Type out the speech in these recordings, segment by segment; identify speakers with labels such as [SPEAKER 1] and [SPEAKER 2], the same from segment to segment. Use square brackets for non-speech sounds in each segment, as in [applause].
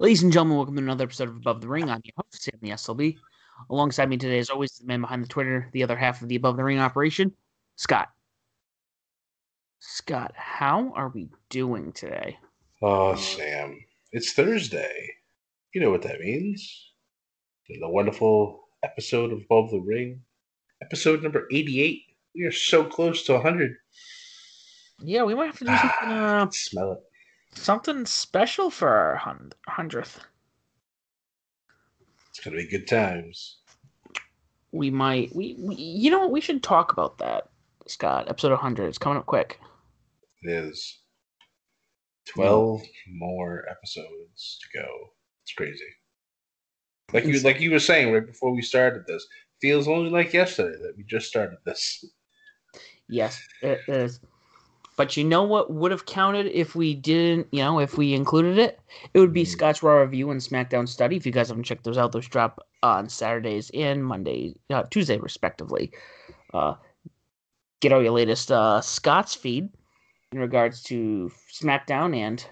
[SPEAKER 1] Ladies and gentlemen, welcome to another episode of Above the Ring. I'm your host, Sam the SLB. Alongside me today, as always, the man behind the Twitter, the other half of the Above the Ring operation, Scott. Scott, how are we doing today?
[SPEAKER 2] Oh, Sam, it's Thursday. You know what that means. The wonderful episode of Above the Ring, episode number 88. We are so close to 100.
[SPEAKER 1] Yeah, we might have to do something. Uh, [sighs]
[SPEAKER 2] Smell it.
[SPEAKER 1] Something special for our hun- hundredth.
[SPEAKER 2] It's going to be good times.
[SPEAKER 1] We might. We, we. You know what? We should talk about that, Scott. Episode 100. It's coming up quick.
[SPEAKER 2] It is 12 more episodes to go. It's crazy. Like you, like you were saying right before we started this, feels only like yesterday that we just started this.
[SPEAKER 1] Yes, it is. But you know what would have counted if we didn't, you know, if we included it? It would be
[SPEAKER 2] Mhm.
[SPEAKER 1] Scott's Raw Review and SmackDown Study. If you guys haven't checked those out, those drop on Saturdays and Monday, uh, Tuesday, respectively. Uh, get all your latest uh, Scott's feed in regards to SmackDown and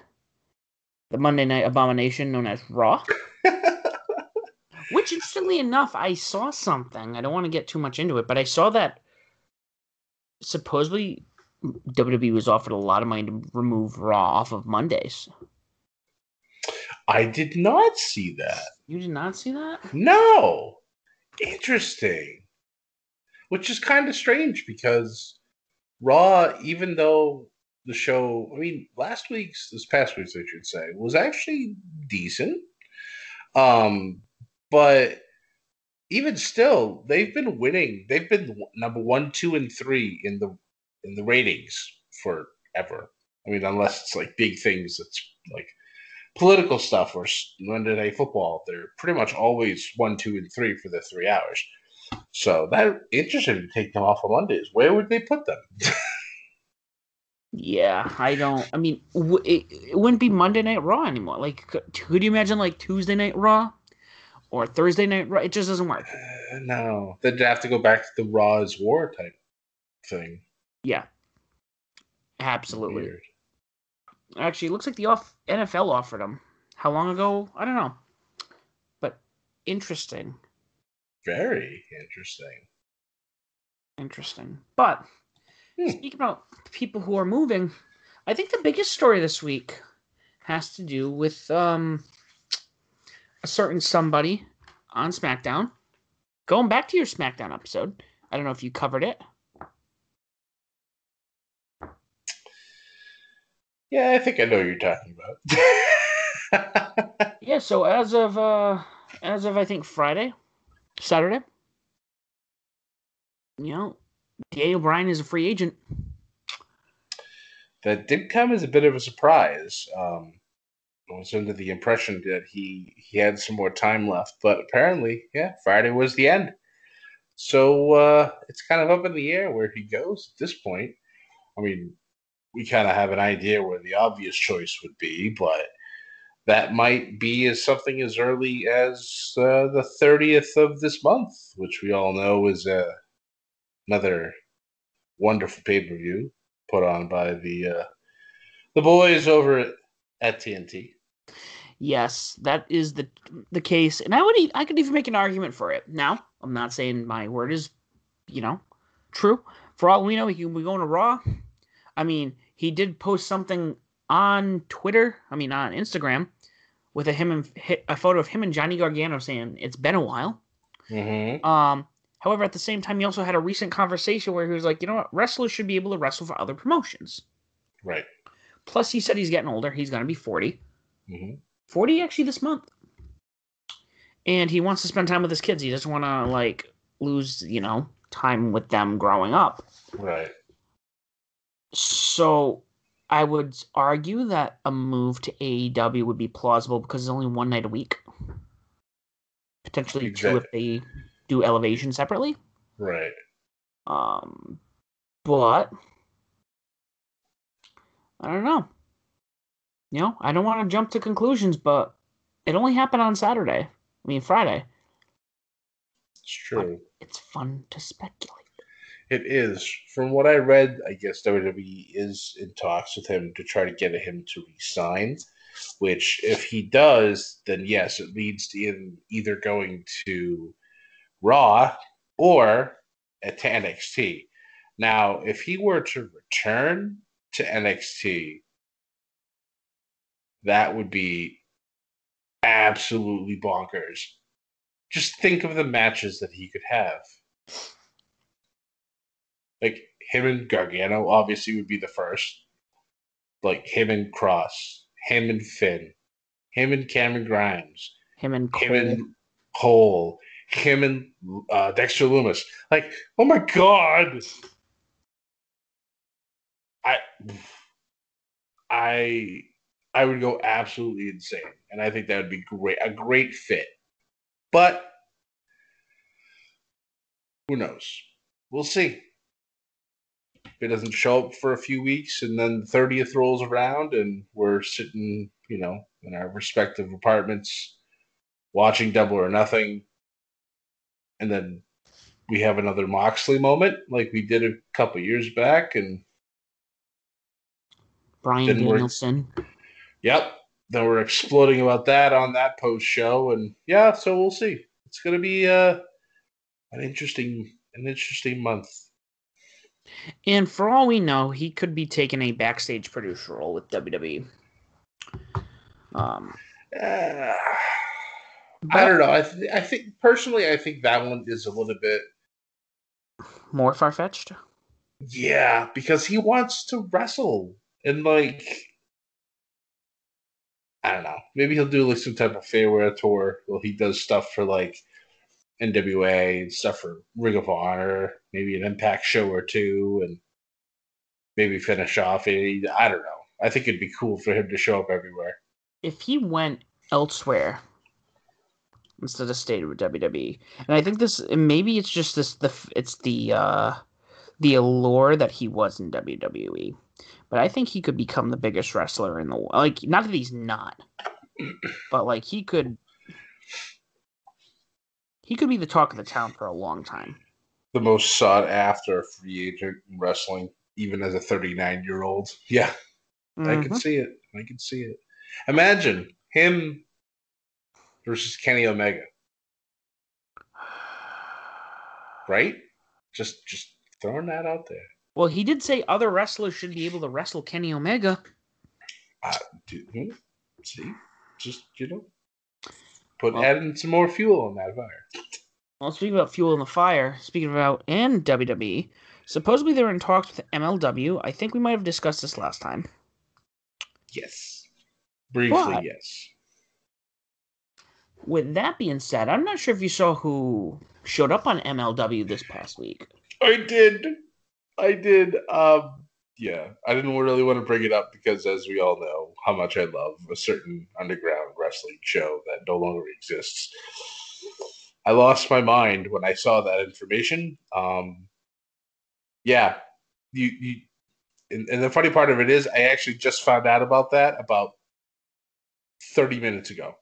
[SPEAKER 1] the Monday Night Abomination known as Raw. [laughs] Which, interestingly enough, I saw something. I don't want to get too much into it, but I saw that supposedly WWE was offered a lot of money to remove Raw off of Mondays.
[SPEAKER 2] I did not see that.
[SPEAKER 1] You did not see that?
[SPEAKER 2] No. Interesting. Which is kind of strange because Raw, even though the show, I mean, last week's, this past week's, I should say, was actually decent. Um, but even still, they've been winning. They've been number one, two, and three in the in the ratings forever. I mean, unless it's like big things that's like political stuff or Monday Night Football, they're pretty much always one, two, and three for the three hours. So that interesting to take them off on Mondays. Where would they put them? [laughs]
[SPEAKER 1] Yeah, I don't. I mean, w- it, it wouldn't be Monday Night Raw anymore. Like, could you imagine like Tuesday Night Raw or Thursday Night Raw? It just doesn't work.
[SPEAKER 2] Uh, no, they'd have to go back to the Raw is War type thing.
[SPEAKER 1] Yeah, absolutely.
[SPEAKER 2] Weird.
[SPEAKER 1] Actually, it looks like the off NFL offered them. How long ago? I don't know. But interesting.
[SPEAKER 2] Very interesting.
[SPEAKER 1] Interesting. But
[SPEAKER 2] Hmm.
[SPEAKER 1] speaking about people who are moving, I think the biggest story this week has to do with um a certain somebody on SmackDown. Going back to your SmackDown episode, I don't know if you covered it.
[SPEAKER 2] Yeah, I think I know what you're talking about. [laughs]
[SPEAKER 1] Yeah, so as of uh as of I think Friday, Saturday, you know, Daniel Bryan is a free agent.
[SPEAKER 2] that did come as a bit of a surprise. Um, I was under the impression that he he had some more time left, but apparently, yeah, Friday was the end. So uh, it's kind of up in the air where he goes at this point. I mean, we kind of have an idea where the obvious choice would be, but that might be as something as early as uh, the thirtieth of this month, which we all know is uh, another wonderful pay per view put on by the uh, The boys over at, at TNT.
[SPEAKER 1] Yes, that is the the case, and I would I could even make an argument for it. Now, I'm not saying my word is, you know, true. For all we know, he can be going to Raw. I mean, he did post something on Twitter. I mean, on Instagram, with a him and a photo of him and Johnny Gargano saying it's been a while.
[SPEAKER 2] Mm-hmm.
[SPEAKER 1] Um, however, at the same time, he also had a recent conversation where he was like, you know what, wrestlers should be able to wrestle for other promotions.
[SPEAKER 2] Right.
[SPEAKER 1] Plus, he said he's getting older. He's going to be 40.
[SPEAKER 2] Mm-hmm.
[SPEAKER 1] 40 actually this month. And he wants to spend time with his kids. He doesn't want to, like, lose, you know, time with them growing up.
[SPEAKER 2] Right.
[SPEAKER 1] So I would argue that a move to AEW would be plausible because it's only one night a week. Potentially two if they do elevation separately.
[SPEAKER 2] Right.
[SPEAKER 1] Um, but I don't know. You know, I don't want to jump to conclusions, but it only happened on Saturday. I mean, Friday.
[SPEAKER 2] It's true.
[SPEAKER 1] It's fun to speculate.
[SPEAKER 2] It is. From what I read, I guess WWE is in talks with him to try to get him to resign. Which, if he does, then yes, it leads to him either going to Raw or at to NXT. Now, if he were to return to NXT, that would be absolutely bonkers. Just think of the matches that he could have. Like him and Gargano obviously would be the first. Like him and Kross, him and Finn, him and Cameron Grimes,
[SPEAKER 1] Him and Cole.
[SPEAKER 2] him and Cole, him and uh, Dexter Lumis. Like, oh my god! I, I, I would go absolutely insane, and I think that would be great, a great fit. But who knows? We'll see. If it doesn't show up for a few weeks, and then the thirtieth rolls around, and we're sitting, you know, in our respective apartments, watching Double or Nothing, and then we have another Moxley moment like we did a couple years back, and Bryan.
[SPEAKER 1] Danielson.
[SPEAKER 2] Yep. Then we're exploding about that on that post show, and yeah, so we'll see. It's gonna be uh, an interesting, an interesting month.
[SPEAKER 1] And for all we know, he could be taking a backstage producer role with WWE. Um,
[SPEAKER 2] Uh, I don't know. I, th- I think personally, I think that one is a little bit,
[SPEAKER 1] more far fetched.
[SPEAKER 2] yeah, because he wants to wrestle and like, I don't know. Maybe he'll do like some type of farewell tour. where he does stuff for like NWA and stuff for Ring of Honor, maybe an Impact show or two, and maybe finish off. I don't know. I think it'd be cool for him to show up everywhere.
[SPEAKER 1] If he went elsewhere instead of stayed with WWE, and I think this maybe it's just this the it's the uh the allure that he was in WWE. But I think he could become the biggest wrestler in the world. Like, not that he's not, but like he could, he could be the talk of the town for a long time.
[SPEAKER 2] The most sought after free agent in wrestling, even as a 39 year old. Yeah, I can
[SPEAKER 1] Mhm.
[SPEAKER 2] see it. I can see it. Imagine him versus Kenny Omega, right? Just just throwing that out there.
[SPEAKER 1] Well, he did say other wrestlers should be able to wrestle Kenny Omega.
[SPEAKER 2] Dude, hmm, see, just you know, put
[SPEAKER 1] Well-
[SPEAKER 2] adding some more fuel on that fire.
[SPEAKER 1] Well, speaking about fuel in the fire, speaking about and WWE, supposedly they're in talks with MLW. I think we might have discussed this last time.
[SPEAKER 2] Yes, briefly,
[SPEAKER 1] But-
[SPEAKER 2] yes.
[SPEAKER 1] With that being said, I'm not sure if you saw who showed up on MLW this past week.
[SPEAKER 2] I did. I did. Um, yeah, I didn't really want to bring it up because, as we all know, how much I love a certain underground wrestling show that no longer exists. I lost my mind when I saw that information. Um, yeah, you, you and, and the funny part of it is, I actually just found out about that about thirty minutes ago,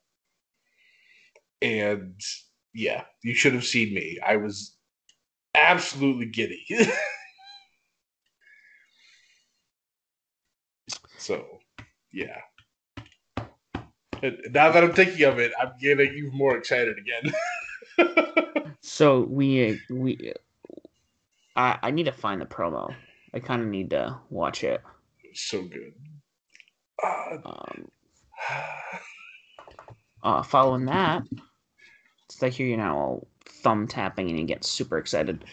[SPEAKER 2] and yeah, you should have seen me. I was absolutely giddy. [laughs] so Yeah. And now that I'm thinking of it, I'm getting even more excited again. [laughs]
[SPEAKER 1] So we we I I need to find the promo. I kind of need to watch it.
[SPEAKER 2] so good. Uh,
[SPEAKER 1] Um, uh, following that, since I hear you now all thumb tapping and you get super excited.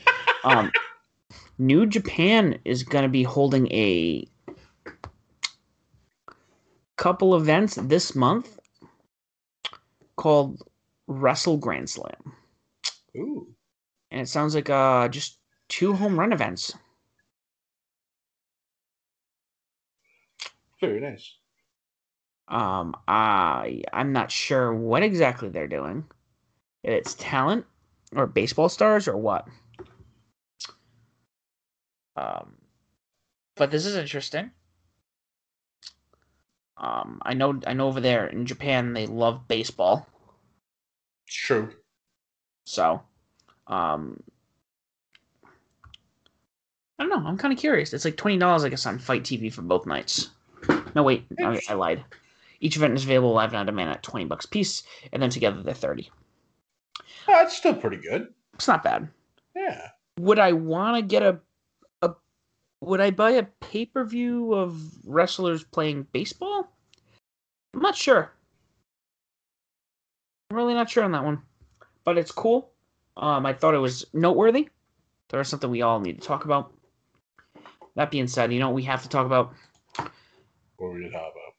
[SPEAKER 1] Um, [laughs] New Japan is going to be holding a couple events this month called Wrestle Grand Slam.
[SPEAKER 2] ooh.
[SPEAKER 1] And it sounds like uh, just two home run events.
[SPEAKER 2] Very nice.
[SPEAKER 1] Um, I I'm not sure what exactly they're doing. If it's talent or baseball stars or what. Um, but this is interesting. Um, I know I know over there in Japan they love baseball,
[SPEAKER 2] It's true.
[SPEAKER 1] so um, I don't know. I'm kind of curious. It's like twenty dollars, I guess, on FITE TV for both nights. No, wait, I, I lied. Each event is available live and on demand at twenty bucks piece, and then together they're thirty.
[SPEAKER 2] Oh, it's still pretty good.
[SPEAKER 1] It's not bad.
[SPEAKER 2] Yeah.
[SPEAKER 1] Would I want to get a? Would I buy a pay per view of wrestlers playing baseball? I'm not sure. I'm really not sure on that one, but it's cool. Um, I thought it was noteworthy. There is something we all need to talk about. That being said, you know what we have to talk about.
[SPEAKER 2] What we talking about?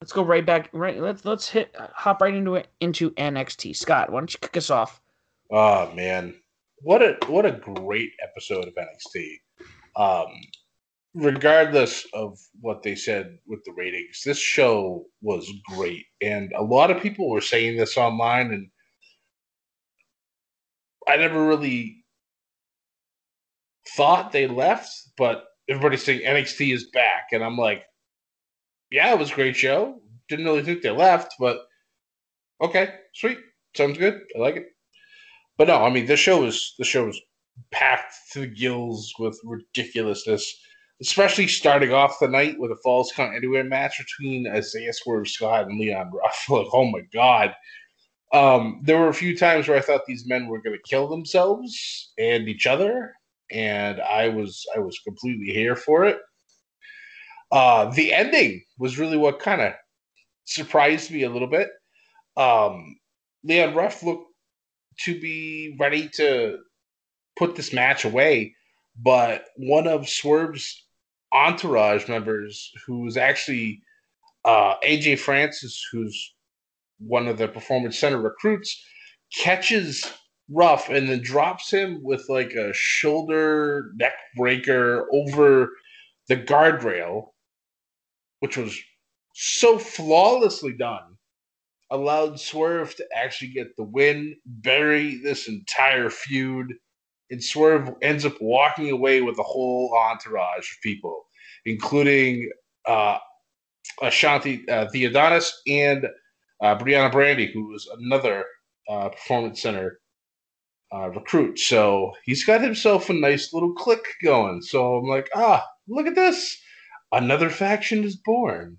[SPEAKER 1] Let's go right back. Right, let's let's hit hop right into it into NXT. Scott, why don't you kick us off?
[SPEAKER 2] Oh man, what a what a great episode of NXT. Um, regardless of what they said with the ratings, this show was great, and a lot of people were saying this online, and I never really thought they left, but everybody's saying NXT is back, and I'm like, yeah, it was a great show. Didn't really think they left, but okay, sweet, sounds good. I like it. But no, I mean the show was the show was packed to the gills with ridiculousness, especially starting off the night with a falls count anywhere match between Isaiah Swerve Scott and Leon Ruff. [laughs] Like, oh my god. Um, there were a few times where I thought these men were going to kill themselves and each other, and I was I was completely here for it. Uh, the ending was really what kind of surprised me a little bit. Um, Leon Ruff looked to be ready to put this match away, but one of Swerve's entourage members, who was actually uh, AJ Francis, who's one of the Performance Center recruits, catches Ruff and then drops him with like a shoulder neck breaker over the guardrail, which was so flawlessly done allowed Swerve to actually get the win, bury this entire feud, and Swerve ends up walking away with a whole entourage of people, including uh, Ashanti uh, Theodonis and uh, Briana Brandy, who was another uh, Performance Center uh, recruit. So he's got himself a nice little clique going. So I'm like, ah, look at this. Another faction is born.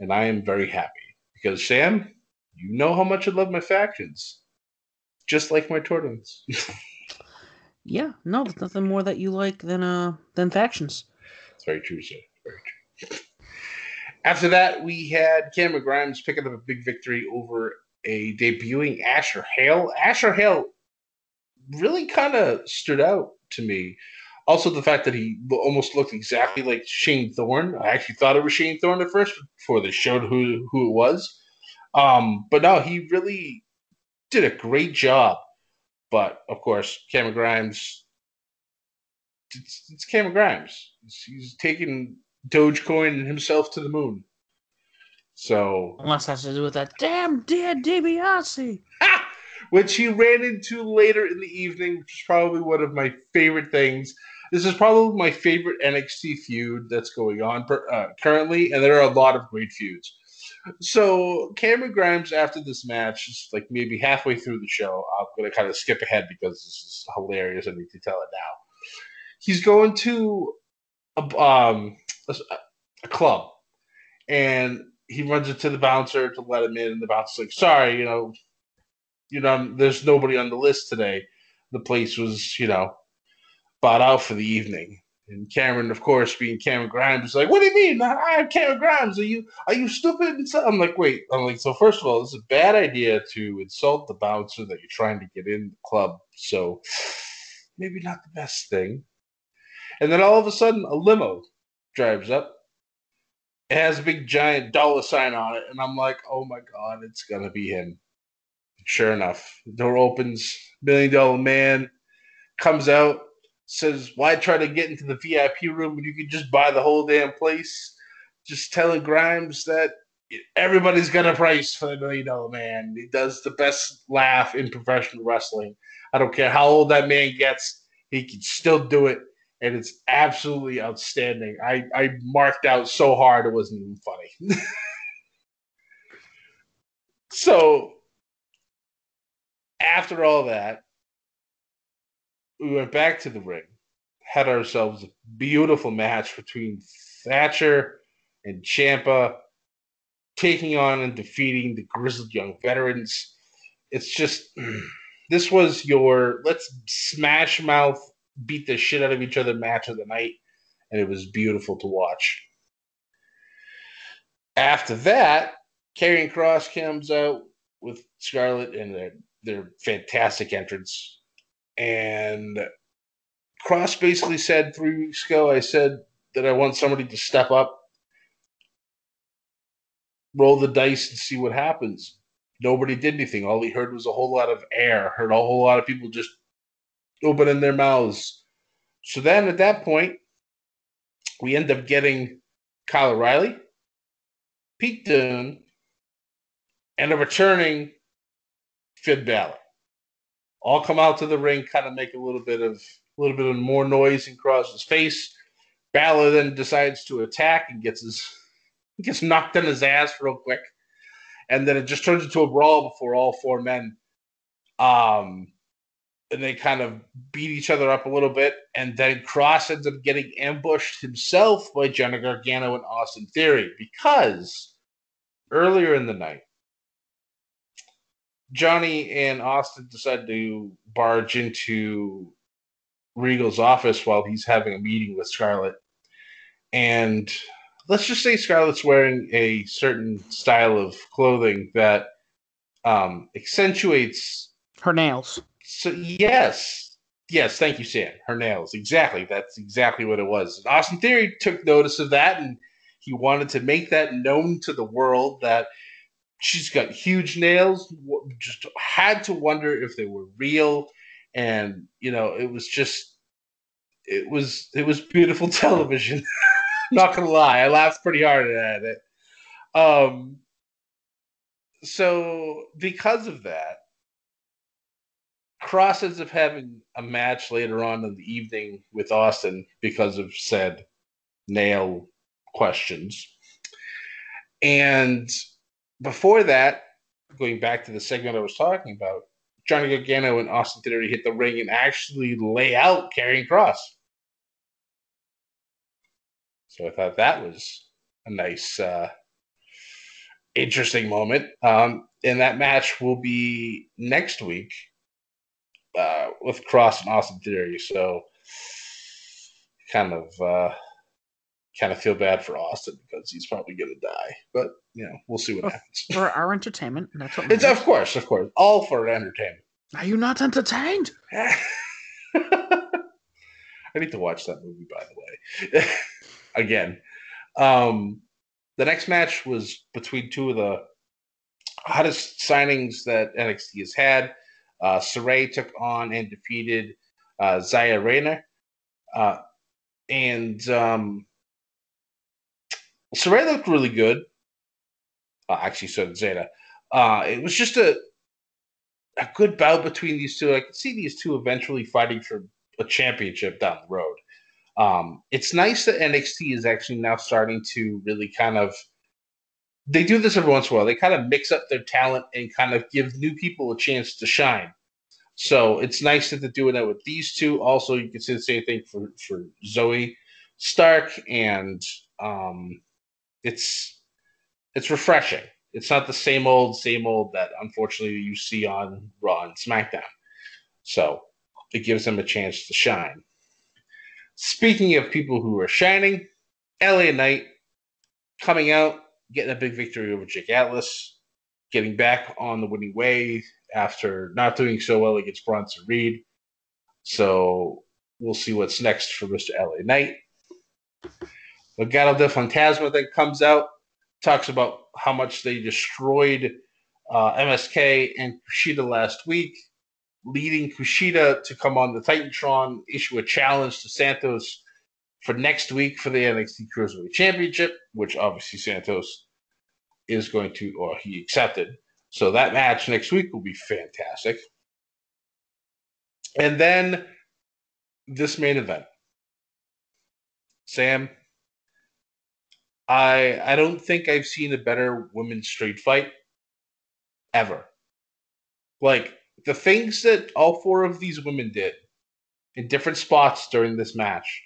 [SPEAKER 2] And I am very happy because, Sam, you know how much I love my factions, just like my tournaments. [laughs]
[SPEAKER 1] Yeah, no, there's nothing more that you like than uh than factions.
[SPEAKER 2] It's very true, sir. Very true. After that, we had Cameron Grimes picking up a big victory over a debuting Asher Hale. Asher Hale really kind of stood out to me. Also, the fact that he almost looked exactly like Shane Thorne. I actually thought it was Shane Thorne at first before they showed who who it was. Um, but no, he really did a great job. But of course, Cameron Grimes, it's, it's Cameron Grimes. He's taking Dogecoin and himself to the moon. So,
[SPEAKER 1] Unless that's to do with that damn dead DiBiase.
[SPEAKER 2] which he ran into later in the evening, which is probably one of my favorite things. This is probably my favorite NXT feud that's going on per, uh, currently, and there are a lot of great feuds. So Cameron Grimes, after this match, is like maybe halfway through the show. I'm going to kind of skip ahead because this is hilarious. I need to tell it now. He's going to a, um, a, a club, and he runs into the bouncer to let him in, and the bouncer's like, "Sorry, you know, you know, there's nobody on the list today. The place was, you know, bought out for the evening." And Cameron, of course, being Cameron Grimes, is like, "What do you mean? I'm Cameron Grimes. Are you are you stupid?" I'm like, "Wait." I'm like, "So first of all, it's a bad idea to insult the bouncer that you're trying to get in the club. So maybe not the best thing." And then all of a sudden, a limo drives up. It has a big giant dollar sign on it, and I'm like, "Oh my god, it's gonna be him." Sure enough, the door opens. Million Dollar Man comes out says, "Why try to get into the VIP room when you could just buy the whole damn place?" Just telling Grimes that everybody's got a price for the Million Dollar Man. He does the best laugh in professional wrestling. I don't care how old that man gets, he can still do it, and it's absolutely outstanding. I I marked out so hard it wasn't even funny. [laughs] so after all that, we went back to the ring, had ourselves a beautiful match between Thatcher and Ciampa, taking on and defeating the grizzled young veterans. It's just [clears throat] this was your let's smash mouth beat the shit out of each other match of the night, and it was beautiful to watch. After that, Karrion Kross comes out with Scarlett and their their fantastic entrance and Kross basically said three weeks ago, I said that I want somebody to step up, roll the dice, and see what happens. Nobody did anything. All he heard was a whole lot of air, heard a whole lot of people just opening their mouths. So then at that point, we end up getting Kyle O'Reilly, Pete Dunne, and a returning Finn Balor all come out to the ring, kind of make a little bit of a little bit of more noise in Kross's face. Balor then decides to attack and gets his [laughs] gets knocked on his ass real quick, and then it just turns into a brawl before all four men. Um, and they kind of beat each other up a little bit, and then Kross ends up getting ambushed himself by Johnny Gargano and Austin Theory because earlier in the night, Johnny and Austin decide to barge into Regal's office while he's having a meeting with Scarlett. And let's just say Scarlett's wearing a certain style of clothing that um, accentuates
[SPEAKER 1] her nails.
[SPEAKER 2] So yes, yes, thank you, Sam. Her nails, exactly. That's exactly what it was. Austin Theory took notice of that, and he wanted to make that known to the world that she's got huge nails. Just had to wonder if they were real, and you know, it was just, it was it was beautiful [laughs] television. Not gonna lie, I laughed pretty hard at it. Um, so because of that, Kross ends up having a match later on in the evening with Austin because of said nail questions. And before that, going back to the segment I was talking about, Johnny Gargano and Austin Theory hit the ring and actually lay out Karrion Kross. So I thought that was a nice, uh, interesting moment. Um, and that match will be next week uh, with Kross and Austin Theory. So kind of uh, kind of feel bad for Austin because he's probably going to die. But you know, we'll see what happens.
[SPEAKER 1] For our entertainment, that's what
[SPEAKER 2] it's of course, of course, all for entertainment.
[SPEAKER 1] Are you not entertained? [laughs]
[SPEAKER 2] I need to watch that movie, by the way. [laughs] Again, um, the next match was between two of the hottest signings that NXT has had. Uh, Sarray took on and defeated uh, Xia Rayner. Uh, and um, Sarray looked really good. Uh, actually, so did Zeta. Uh, it was just a a good bout between these two. I could see these two eventually fighting for a championship down the road. Um, it's nice that NXT is actually now starting to really kind of. They do this every once in a while. They kind of mix up their talent and kind of give new people a chance to shine. So it's nice that they're doing that with these two. Also, you can see the same thing for for Zoey Stark and um, it's it's refreshing. It's not the same old, same old that unfortunately you see on Raw and SmackDown. So it gives them a chance to shine. Speaking of people who are shining, LA Knight coming out, getting a big victory over Jake Atlas, getting back on the winning way after not doing so well against Bronson Reed. So we'll see what's next for Mr. LA Knight. Legado del Fantasma that comes out, talks about how much they destroyed uh, MSK and Kushida last week, leading Kushida to come on the Titantron, issue a challenge to Santos for next week for the NXT Cruiserweight Championship, which obviously Santos is going to, or he accepted. So that match next week will be fantastic. And then this main event. Sam, I I don't think I've seen a better women's street fight ever. Like the things that all four of these women did in different spots during this match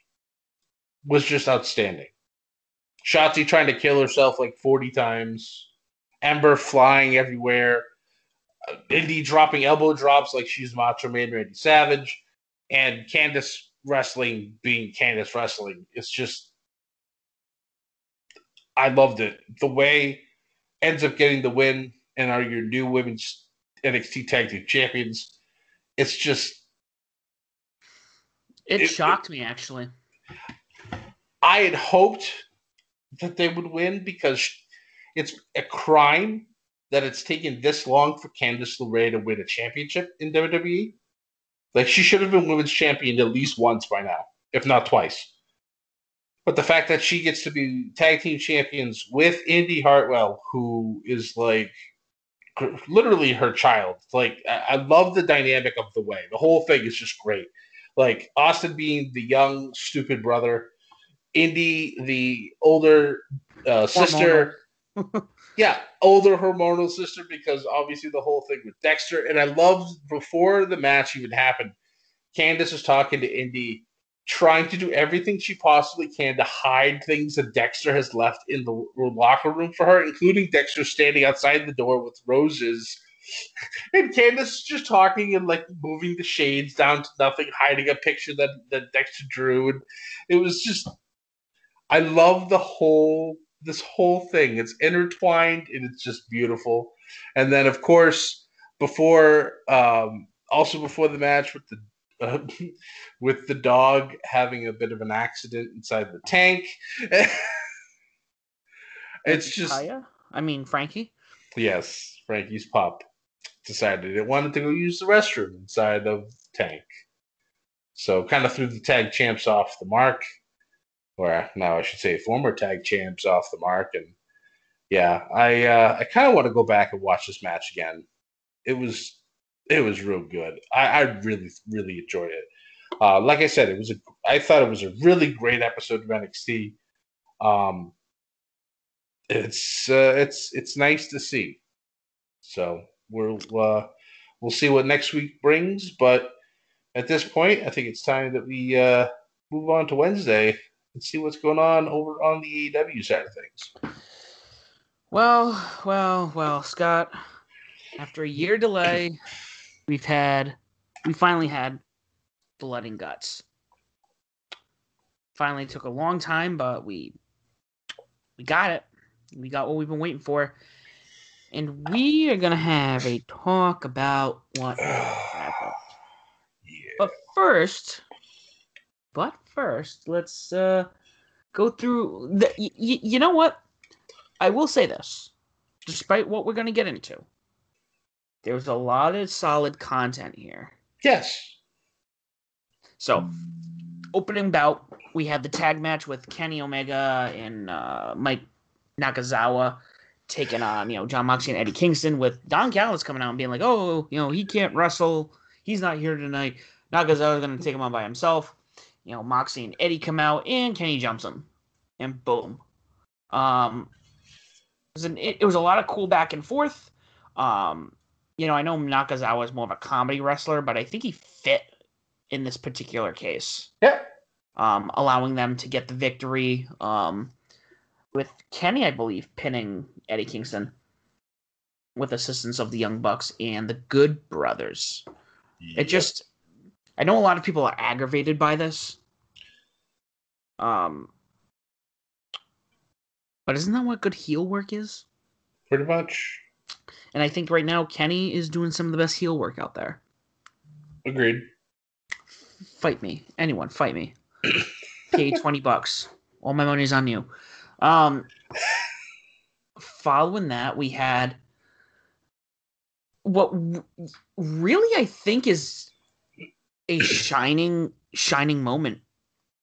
[SPEAKER 2] was just outstanding. Shotzi trying to kill herself like 40 times, Ember flying everywhere, uh, Indi dropping elbow drops like she's Macho Man Randy Savage, and Candice wrestling being Candice wrestling. It's just I loved it. The way ends up getting the win and are your new women's NXT Tag Team Champions. It's just
[SPEAKER 1] it, it shocked it, me actually.
[SPEAKER 2] I had hoped that they would win because it's a crime that it's taken this long for Candice LeRae to win a championship in WWE. Like she should have been women's champion at least once by now, if not twice. But the fact that she gets to be tag team champions with Indi Hartwell, who is like literally her child. Like I love the dynamic of the way. The whole thing is just great. Like Austin being the young, stupid brother, Indi the older uh, sister. [laughs] yeah, older hormonal sister because obviously the whole thing with Dexter. And I loved before the match even happened, Candice was talking to Indi, trying to do everything she possibly can to hide things that Dexter has left in the locker room for her, including Dexter standing outside the door with roses. [laughs] And Candice just talking and like moving the shades down to nothing, hiding a picture that, that Dexter drew. And it was just I love the whole this whole thing. It's intertwined and it's just beautiful. And then of course before um also before the match with the uh, [laughs] with the dog having a bit of an accident inside the tank. [laughs] it's just
[SPEAKER 1] Kaya? I mean Frankie.
[SPEAKER 2] Yes, Frankie's pup decided it wanted to go use the restroom inside of the tank. So kind of threw the tag champs off the mark or now I should say former tag champs off the mark. And yeah, I uh, I kind of want to go back and watch this match again. It was it was real good. I, I really really enjoyed it. Uh, like I said, it was a I thought it was a really great episode of NXT. Um, it's uh, it's it's nice to see. So we'll uh, we'll see what next week brings, but at this point, I think it's time that we uh, move on to Wednesday and see what's going on over on the AEW side of things.
[SPEAKER 1] Well, well, well, Scott. After a year delay, we've had we finally had blood and guts. Finally took a long time, but we we got it. We got what we've been waiting for. And we are gonna have a talk about what [sighs] happened. Yeah. But first, but first, let's uh, go through. The, y- y- you know what? I will say this, despite what we're going to get into, there's a lot of solid content here.
[SPEAKER 2] Yes.
[SPEAKER 1] So, opening bout, we have the tag match with Kenny Omega and uh, Mike Nakazawa taking on, you know, Jon Moxley and Eddie Kingston with Don Callis coming out and being like, oh, you know, he can't wrestle. He's not here tonight. Nakazawa's going to take him on by himself you know, Moxie and Eddie come out and Kenny jumps him, and boom. Um, it was, an, it, it was a lot of cool back and forth. Um, you know, I know Nakazawa is more of a comedy wrestler, but I think he fit in this particular case.
[SPEAKER 2] Yeah.
[SPEAKER 1] Um, allowing them to get the victory. Um, with Kenny, I believe, pinning Eddie Kingston with assistance of the Young Bucks and the Good Brothers. It just, I know a lot of people are aggravated by this. Um, but isn't that what good heel work is?
[SPEAKER 2] pretty much
[SPEAKER 1] And I think right now Kenny is doing some of the best heel work out there.
[SPEAKER 2] agreed.
[SPEAKER 1] Fight me, anyone, fight me. Pay [laughs] twenty bucks. All my money's on you. Um, following that, we had what w- really I think is a shining, shining moment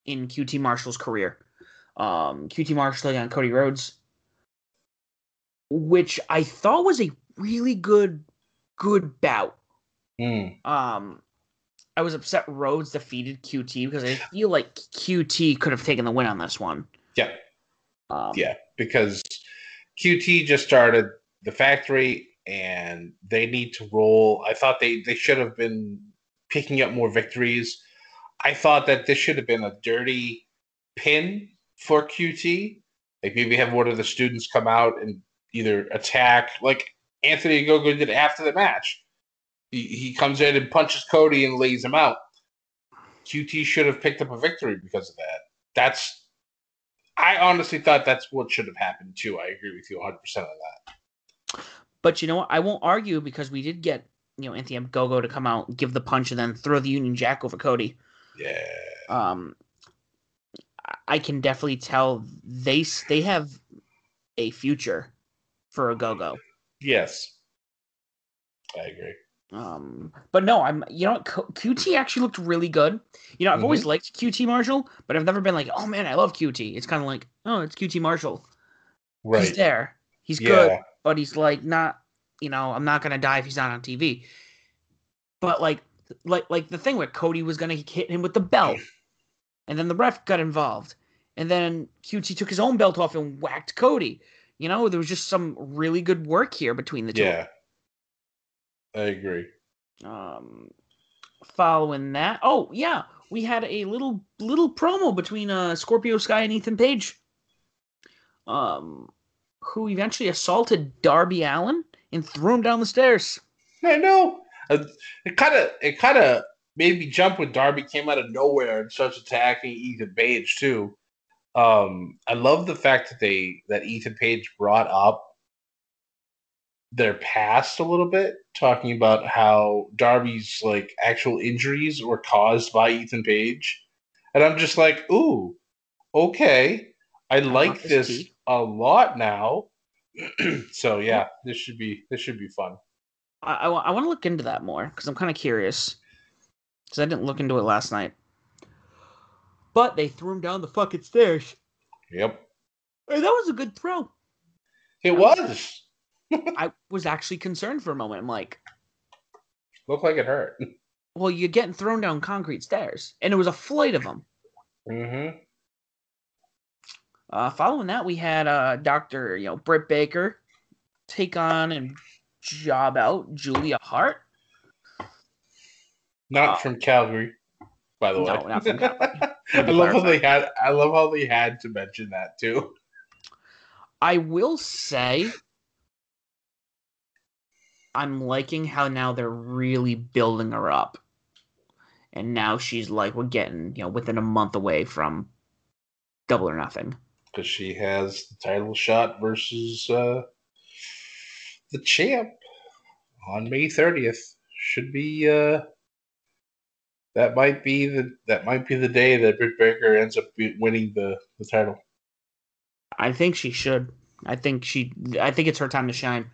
[SPEAKER 1] in QT Marshall's career. Um, QT Marshall on Cody Rhodes, which I thought was a really good, good bout.
[SPEAKER 2] Mm.
[SPEAKER 1] Um, I was upset Rhodes defeated QT because I feel like QT could have taken the win on this one.
[SPEAKER 2] Yeah,
[SPEAKER 1] Um,
[SPEAKER 2] yeah, because QT just started the factory and they need to roll. I thought they they should have been picking up more victories. I thought that this should have been a dirty pin for QT. Like maybe have one of the students come out and either attack, like Anthony Ogogo did after the match. He, he comes in and punches Cody and lays him out. QT should have picked up a victory because of that. That's I honestly thought that's what should have happened too. I agree with you 100% on that.
[SPEAKER 1] But you know what? I won't argue because we did get you know Anthony Ogogo to come out, give the punch, and then throw the Union Jack over Cody.
[SPEAKER 2] Yeah.
[SPEAKER 1] Um, I- I can definitely tell they they have a future for Ogogo.
[SPEAKER 2] Yes. I agree.
[SPEAKER 1] Um, but no, I'm you know Q- QT actually looked really good. You know, I've always liked QT Marshall, but I've never been like, oh man, I love QT. It's kind of like, oh, it's QT Marshall. He's
[SPEAKER 2] Right.
[SPEAKER 1] there. He's
[SPEAKER 2] Yeah.
[SPEAKER 1] good, but he's like not. You know, I'm not gonna die if he's not on TV. But like, like, like the thing where Cody was gonna hit him with the belt, and then the ref got involved, and then QT took his own belt off and whacked Cody. You know, there was just some really good work here between the two.
[SPEAKER 2] Yeah. I agree.
[SPEAKER 1] Um, following that, oh yeah, we had a little little promo between uh Scorpio Sky and Ethan Page. Um, who eventually assaulted Darby Allin and threw him down the stairs.
[SPEAKER 2] I know. Uh, It kind of it kind of made me jump when Darby came out of nowhere and starts attacking Ethan Page too. Um, I love the fact that they that Ethan Page brought up their past a little bit, talking about how Darby's like actual injuries were caused by Ethan Page, and I'm just like, ooh, okay, I like
[SPEAKER 1] want this
[SPEAKER 2] this a lot now. [clears throat] so yeah, this should be this should be fun.
[SPEAKER 1] I I, want to look into that more because I'm kind of curious because I didn't look into it last night. But they threw him down the fucking stairs.
[SPEAKER 2] Yep.
[SPEAKER 1] Hey, that was a good throw.
[SPEAKER 2] It was.
[SPEAKER 1] I was actually concerned for a moment. I'm like,
[SPEAKER 2] Looked like it hurt. [laughs]
[SPEAKER 1] well, you're getting thrown down concrete stairs, and it was a flight of them.
[SPEAKER 2] Mm-hmm.
[SPEAKER 1] Uh, following that, we had uh, Doctor, you know, Britt Baker take on and job out Julia Hart.
[SPEAKER 2] Not
[SPEAKER 1] Oh.
[SPEAKER 2] from Calgary, by the way.
[SPEAKER 1] Not from. [laughs]
[SPEAKER 2] I love how they had. I love how they had to mention that too.
[SPEAKER 1] I will say, I'm liking how now they're really building her up, and now she's like, we're getting, you know, within a month away from Double or Nothing.
[SPEAKER 2] Because she has the title shot versus uh, the champ on May 30th. Should be. Uh, that might be the that might be the day that Britt Baker ends up winning the, the title.
[SPEAKER 1] I think she should. I think she. I think it's her time to shine.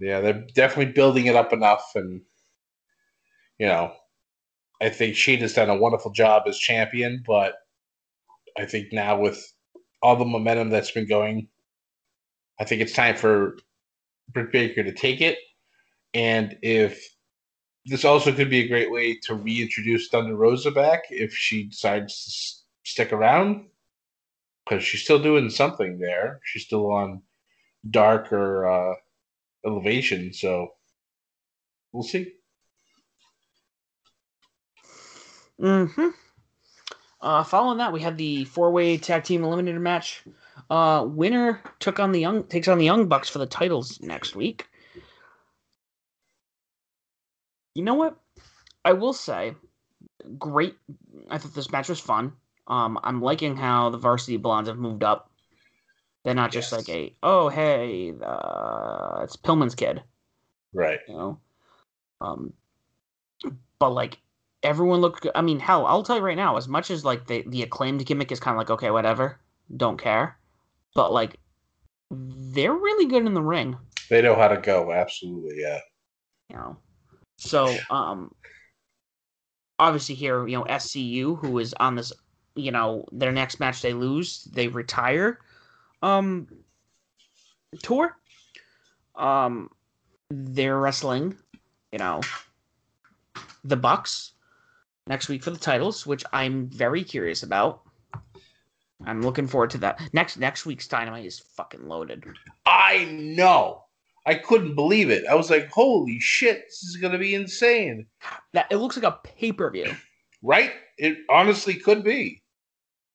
[SPEAKER 2] Yeah, they're definitely building it up enough, and you know, I think Shida's done a wonderful job as champion, but I think now with all the momentum that's been going, I think it's time for Britt Baker to take it. And if this also could be a great way to reintroduce Thunder Rosa back if she decides to s- stick around, because she's still doing something there. She's still on Dark or uh, Elevation, so we'll see.
[SPEAKER 1] Mm-hmm. Uh, following that, we had the four-way tag team eliminator match Uh, winner took on the young takes on the Young Bucks for the titles next week. You know what? I will say, great. I thought this match was fun. Um, I'm liking how the Varsity Blondes have moved up. They're not just
[SPEAKER 2] Yes.
[SPEAKER 1] like a oh hey, uh, it's Pillman's kid,
[SPEAKER 2] Right.
[SPEAKER 1] you know. Um, but like everyone looked. I mean, hell, I'll tell you right now. As much as like the the acclaimed gimmick is kind of like okay, whatever, don't care. But like, they're really good in the ring.
[SPEAKER 2] They know how to go. Absolutely. Yeah.
[SPEAKER 1] you know. So, um, obviously here, you know, SCU, who is on this, you know, their next match they lose, they retire, um, tour. Um, they're wrestling, you know, the Bucks next week for the titles, which I'm very curious about. I'm looking forward to that. Next next week's Dynamite is fucking loaded.
[SPEAKER 2] I know. I couldn't believe it. I was like, holy shit, this is going to be insane.
[SPEAKER 1] That it looks like a pay per view.
[SPEAKER 2] Right? It honestly could be.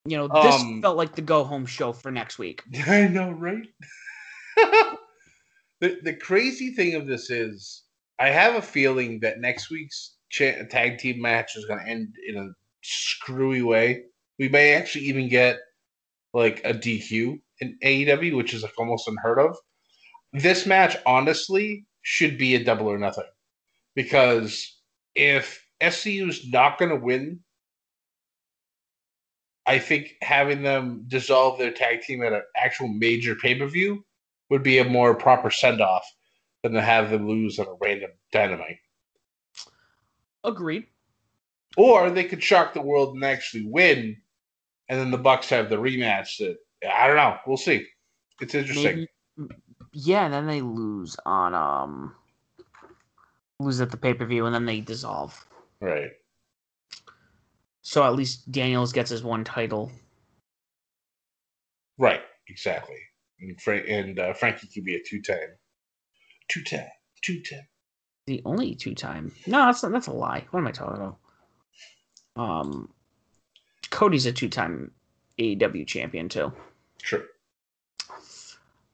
[SPEAKER 1] You know, this
[SPEAKER 2] Um,
[SPEAKER 1] felt like the go home show for next week. [laughs]
[SPEAKER 2] I know, right? [laughs] the the crazy thing of this is, I have a feeling that next week's cha- tag team match is going to end in a screwy way. We may actually even get like a DQ in AEW, which is like almost unheard of. This match, honestly, should be a double or nothing because if SCU is not going to win, I think having them dissolve their tag team at an actual major pay per view would be a more proper send off than to have them lose on a random dynamite.
[SPEAKER 1] Agreed.
[SPEAKER 2] Or they could shock the world and actually win, and then the Bucks have the rematch. That I don't know. We'll see. It's interesting.
[SPEAKER 1] Maybe, yeah, and then they lose on um lose at the pay per view, and then they dissolve.
[SPEAKER 2] Right.
[SPEAKER 1] So at least Daniels gets his one title.
[SPEAKER 2] Right. Exactly. And, Fra- and uh, Frankie could be a two time. Two time. Two time.
[SPEAKER 1] The only two time. No, that's not, that's a lie. What am I talking about? Um, Cody's a two time AEW champion too.
[SPEAKER 2] True.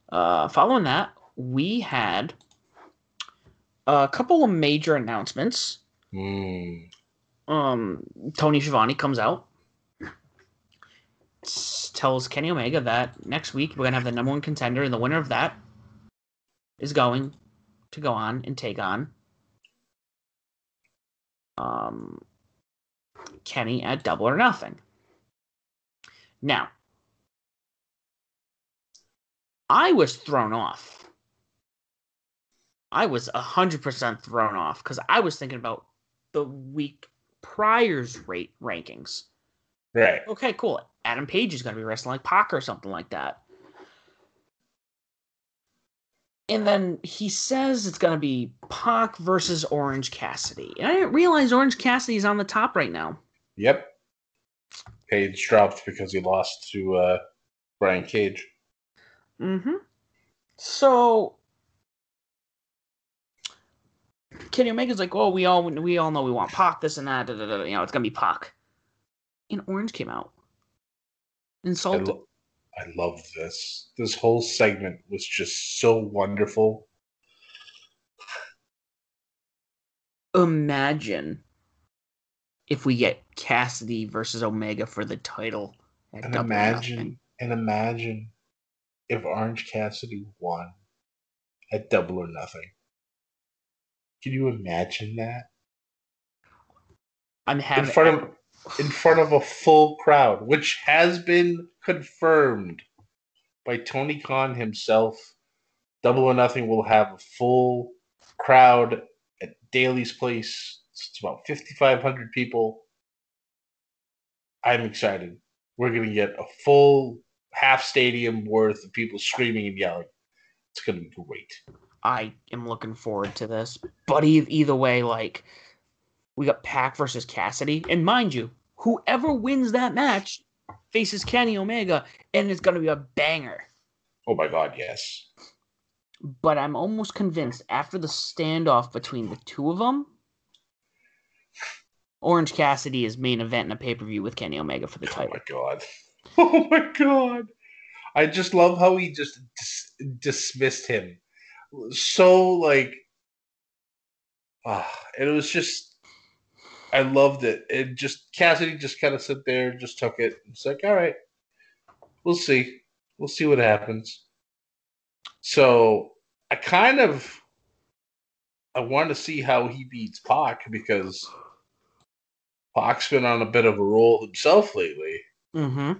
[SPEAKER 1] Uh, following that, we had a couple of major announcements.
[SPEAKER 2] Mm.
[SPEAKER 1] um Tony Schiavone comes out tells Kenny Omega that next week we're gonna have the number one contender and the winner of that is going to go on and take on um Kenny at double or nothing. Now I was thrown off. I was hundred percent thrown off because I was thinking about the week prior's rate rankings.
[SPEAKER 2] Right.
[SPEAKER 1] Okay, cool. Adam Page is going to be wrestling like Pac or something like that. And then he says it's going to be Pac versus Orange Cassidy. And I didn't realize Orange Cassidy is on the top right now.
[SPEAKER 2] Yep. Page dropped because he lost to uh, Brian Cage.
[SPEAKER 1] Mm-hmm. So Kenny Omega's like, oh, we all we all know we want Pac, this and that. Da, da, da, you know, it's gonna be Pac. And Orange came out,
[SPEAKER 2] I,
[SPEAKER 1] insulted.
[SPEAKER 2] lo- I love this. This whole segment was just so wonderful.
[SPEAKER 1] Imagine if we get Cassidy versus Omega for the title.
[SPEAKER 2] And imagine, and imagine if Orange Cassidy won at Double or Nothing. Can you imagine that
[SPEAKER 1] I'm
[SPEAKER 2] in
[SPEAKER 1] having
[SPEAKER 2] front of in front of a full crowd, which has been confirmed by Tony Khan himself? Double or Nothing will have a full crowd at Daily's place. It's about fifty five hundred people. I'm excited. We're gonna get a full half stadium worth of people screaming and yelling. It's gonna be great.
[SPEAKER 1] I am looking forward to this. But either way, like we got Pac versus Cassidy, and mind you, whoever wins that match faces Kenny Omega, and it's gonna be a banger.
[SPEAKER 2] Oh my god, yes.
[SPEAKER 1] But I'm almost convinced after the standoff between the two of them, Orange Cassidy is main event in a pay per view with Kenny Omega for the title.
[SPEAKER 2] Oh my god. [laughs] Oh my god. I just love how he just dis- dismissed him. So like, ah, it was just, I loved it. It just Cassidy just kind of sit there, just took it. It's like, all right, we'll see, we'll see what happens. So I kind of, I want to see how he beats Pac because Pac's been on a bit of a roll himself lately.
[SPEAKER 1] Mm-hmm.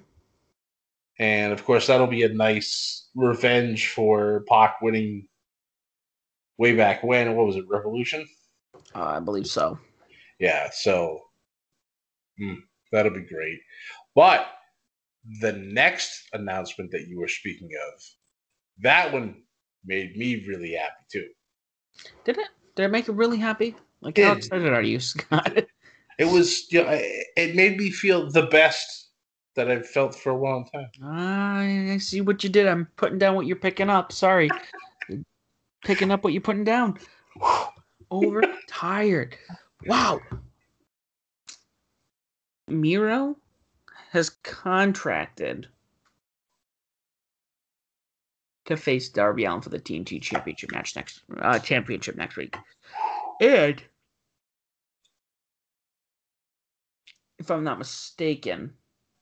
[SPEAKER 2] And of course, that'll be a nice revenge for Pac winning way back when. What was it, Revolution?
[SPEAKER 1] Uh, I believe so.
[SPEAKER 2] Yeah, so hmm, that'll be great. But the next announcement that you were speaking of, that one made me really happy too.
[SPEAKER 1] Did it? Did it make you really happy? Like, how excited are you, Scott? [laughs]
[SPEAKER 2] It was, you know, it it made me feel the best that I've felt for a long time.
[SPEAKER 1] I I see what you did. I'm putting down what you're picking up. Sorry. picking up what you're putting down. Overtired. Wow. Miro has contracted to face Darby Allin for the TNT Championship match next uh, championship next week. And if I'm not mistaken,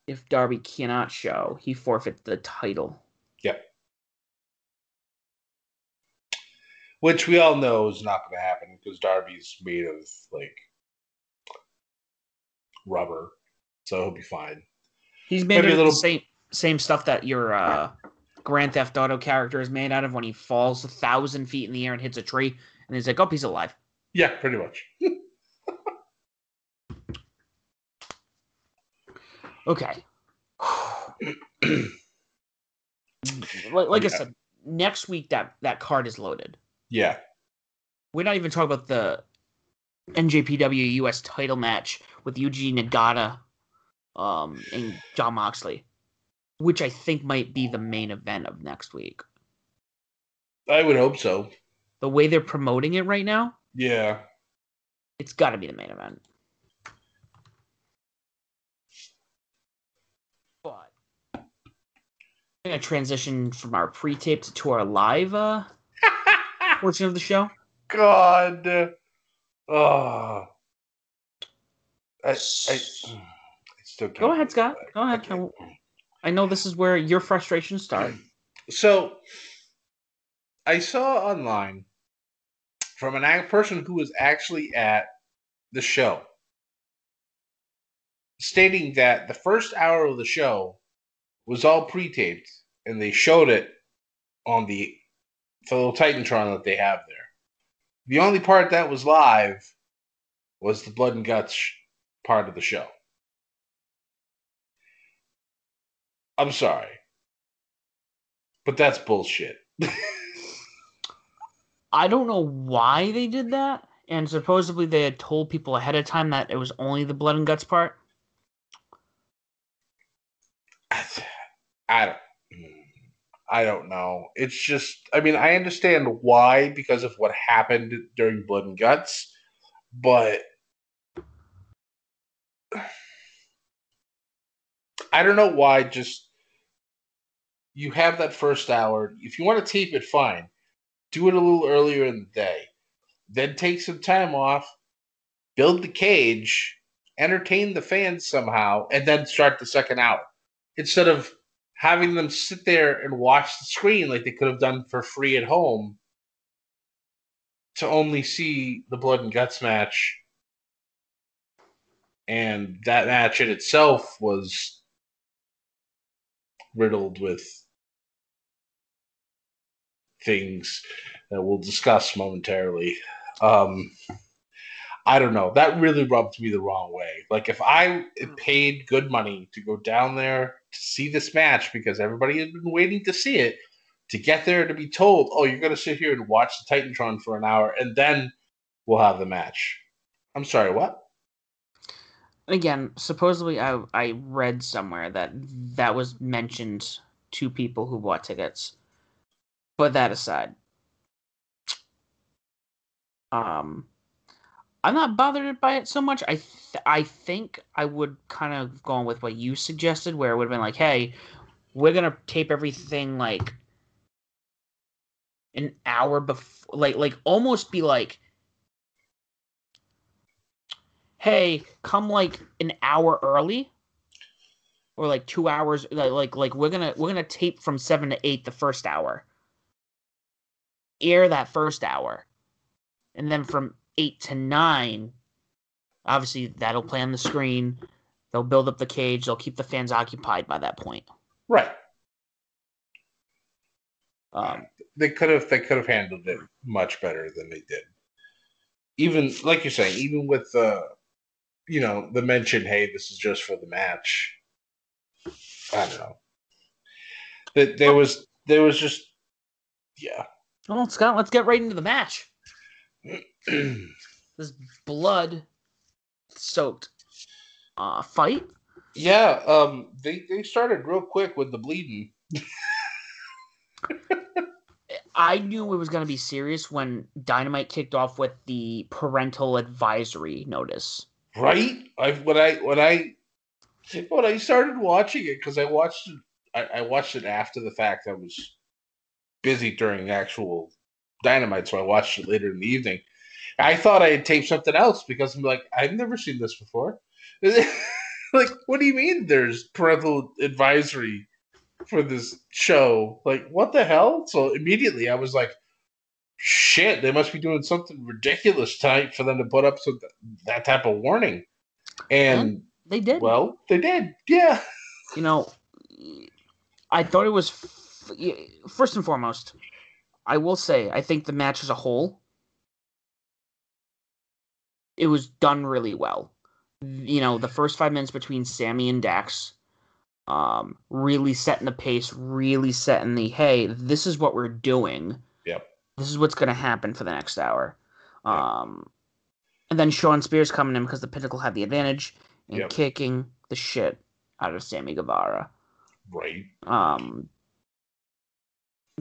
[SPEAKER 1] if Darby cannot show, he forfeits the title. Yep.
[SPEAKER 2] Which we all know is not going to happen because Darby's made of like rubber, so he'll be fine.
[SPEAKER 1] He's made
[SPEAKER 2] Maybe a little-
[SPEAKER 1] the same same stuff that your uh, Grand Theft Auto character is made out of when he falls a thousand feet in the air and hits a tree, and he's like, "Oh, he's alive."
[SPEAKER 2] Yeah, pretty much. [laughs]
[SPEAKER 1] Okay. [sighs] like, like I said, next week that that card is loaded.
[SPEAKER 2] yeah,
[SPEAKER 1] We're not even talking about the NJPW US title match with Yuji Nagata um, and Jon Moxley, which I think might be the main event of next week.
[SPEAKER 2] I would hope so.
[SPEAKER 1] The way they're promoting it right now,
[SPEAKER 2] Yeah,
[SPEAKER 1] it's got to be the main event. But I'm gonna transition from our pre-taped to our live uh, [laughs] portion of the show.
[SPEAKER 2] God. Oh. I, I, I still can't
[SPEAKER 1] Go ahead, Scott. Go ahead.
[SPEAKER 2] I.
[SPEAKER 1] I know this is where your frustrations start. [clears throat]
[SPEAKER 2] So, I saw online from an act person who was actually at the show stating that the first hour of the show was all pre-taped and they showed it on the, the little Titantron that they have there. The only part that was live was the blood and guts part of the show. I'm sorry. But that's bullshit. [laughs]
[SPEAKER 1] I don't know why they did that, and supposedly they had told people ahead of time that it was only the blood and guts part.
[SPEAKER 2] I don't. I don't know. It's just. I mean, I understand why because of what happened during Blood and Guts, but I don't know why. Just you have that first hour. If you want to tape it, fine. Do it a little earlier in the day. Then take some time off. Build the cage. Entertain the fans somehow, and then start the second hour instead of having them sit there and watch the screen like they could have done for free at home to only see the blood and guts match and that match in itself was riddled with things that we'll discuss momentarily um I don't know. That really rubbed me the wrong way. Like if I paid good money to go down there to see this match because everybody had been waiting to see it, to get there to be told, "Oh, you're going to sit here and watch the Titantron for an hour and then we'll have the match." I'm sorry, what?
[SPEAKER 1] Again, supposedly I I read somewhere that that was mentioned to people who bought tickets. But that aside, um, I'm not bothered by it so much. I th- I think I would kind of gone with what you suggested, where it would have been like, hey, we're gonna tape everything like an hour before, like like almost be like, hey, come like an hour early, or like two hours, like like, like we're gonna we're gonna tape from seven to eight the first hour, air that first hour, and then from eight to nine, obviously that'll play on the screen. They'll build up the cage. They'll keep the fans occupied by that point.
[SPEAKER 2] Right.
[SPEAKER 1] Um,
[SPEAKER 2] They could have they could have handled it much better than they did. Even like you're saying, even with the you know, the mention, hey, this is just for the match. I don't know. That there was there was just yeah.
[SPEAKER 1] well, Scott, let's get right into the match. [clears throat] [clears throat] This blood soaked uh, fight.
[SPEAKER 2] yeah, um they, they started real quick with the bleeding. [laughs]
[SPEAKER 1] I knew it was going to be serious when Dynamite kicked off with the parental advisory notice.
[SPEAKER 2] Right? I when I when I when I started watching it because I watched it I, I watched it after the fact. I was busy during actual dynamite, so I watched it later in the evening. I thought I had taped something else because I'm like, I've never seen this before. [laughs] like, what do you mean there's parental advisory for this show? Like, what the hell? So immediately I was like, shit, they must be doing something ridiculous tonight for them to put up some, that type of warning. And
[SPEAKER 1] They did.
[SPEAKER 2] well, they did. Yeah.
[SPEAKER 1] you know, I thought it was first and foremost. I will say, I think the match as a whole, it was done really well. You know, the first five minutes between Sammy and Dax, um, really setting the pace, really setting the hey, this is what we're doing.
[SPEAKER 2] Yep.
[SPEAKER 1] This is what's going to happen for the next hour. Um, and then Shawn Spears coming in because the Pinnacle had the advantage and
[SPEAKER 2] Yep.
[SPEAKER 1] kicking the shit out of Sammy Guevara.
[SPEAKER 2] Right.
[SPEAKER 1] Um,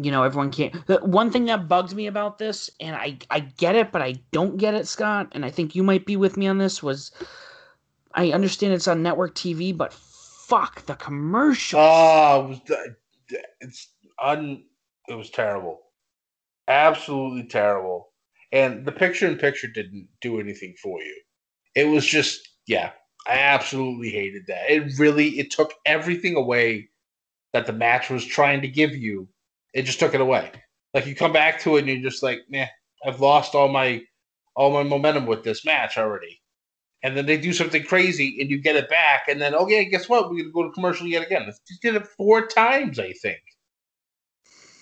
[SPEAKER 1] you know, everyone can't. The one thing that bugs me about this, and I I get it, but I don't get it, Scott, and I think you might be with me on this. Was I understand it's on network TV, but fuck the commercials.
[SPEAKER 2] Oh, it's un. It was terrible, absolutely terrible. And the picture in picture didn't do anything for you. It was just, yeah, I absolutely hated that. It really, it took everything away that the match was trying to give you. It just took it away. Like you come back to it and you're just like, man, I've lost all my, all my momentum with this match already. And then they do something crazy and you get it back, and then okay, guess what? We're gonna go to commercial yet again. They did it four times, I think.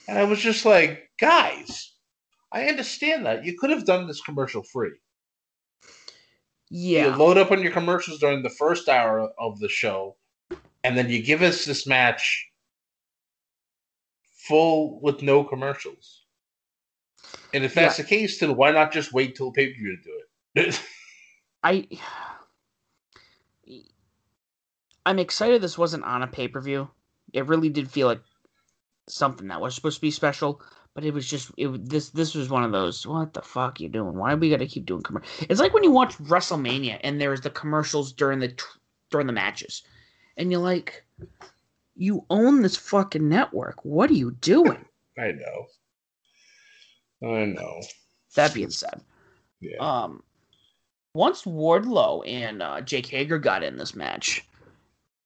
[SPEAKER 2] And I was just like, guys, I understand that. You could have done this commercial free.
[SPEAKER 1] Yeah.
[SPEAKER 2] You load up on your commercials during the first hour of the show, and then you give us this match full with no commercials. And if that's the case, then why not just wait till pay per view to do it? [laughs]
[SPEAKER 1] I. I'm excited this wasn't on a pay per view. It really did feel like something that was supposed to be special, but it was just it. This this was one of those. What the fuck you doing? Why we got to keep doing commercials? It's like when you watch WrestleMania and there's the commercials during the during the matches, and you're like, you own this fucking network. What are you doing? [laughs]
[SPEAKER 2] I know. I know.
[SPEAKER 1] that being said,
[SPEAKER 2] Yeah.
[SPEAKER 1] um, once Wardlow and uh, Jake Hager got in this match,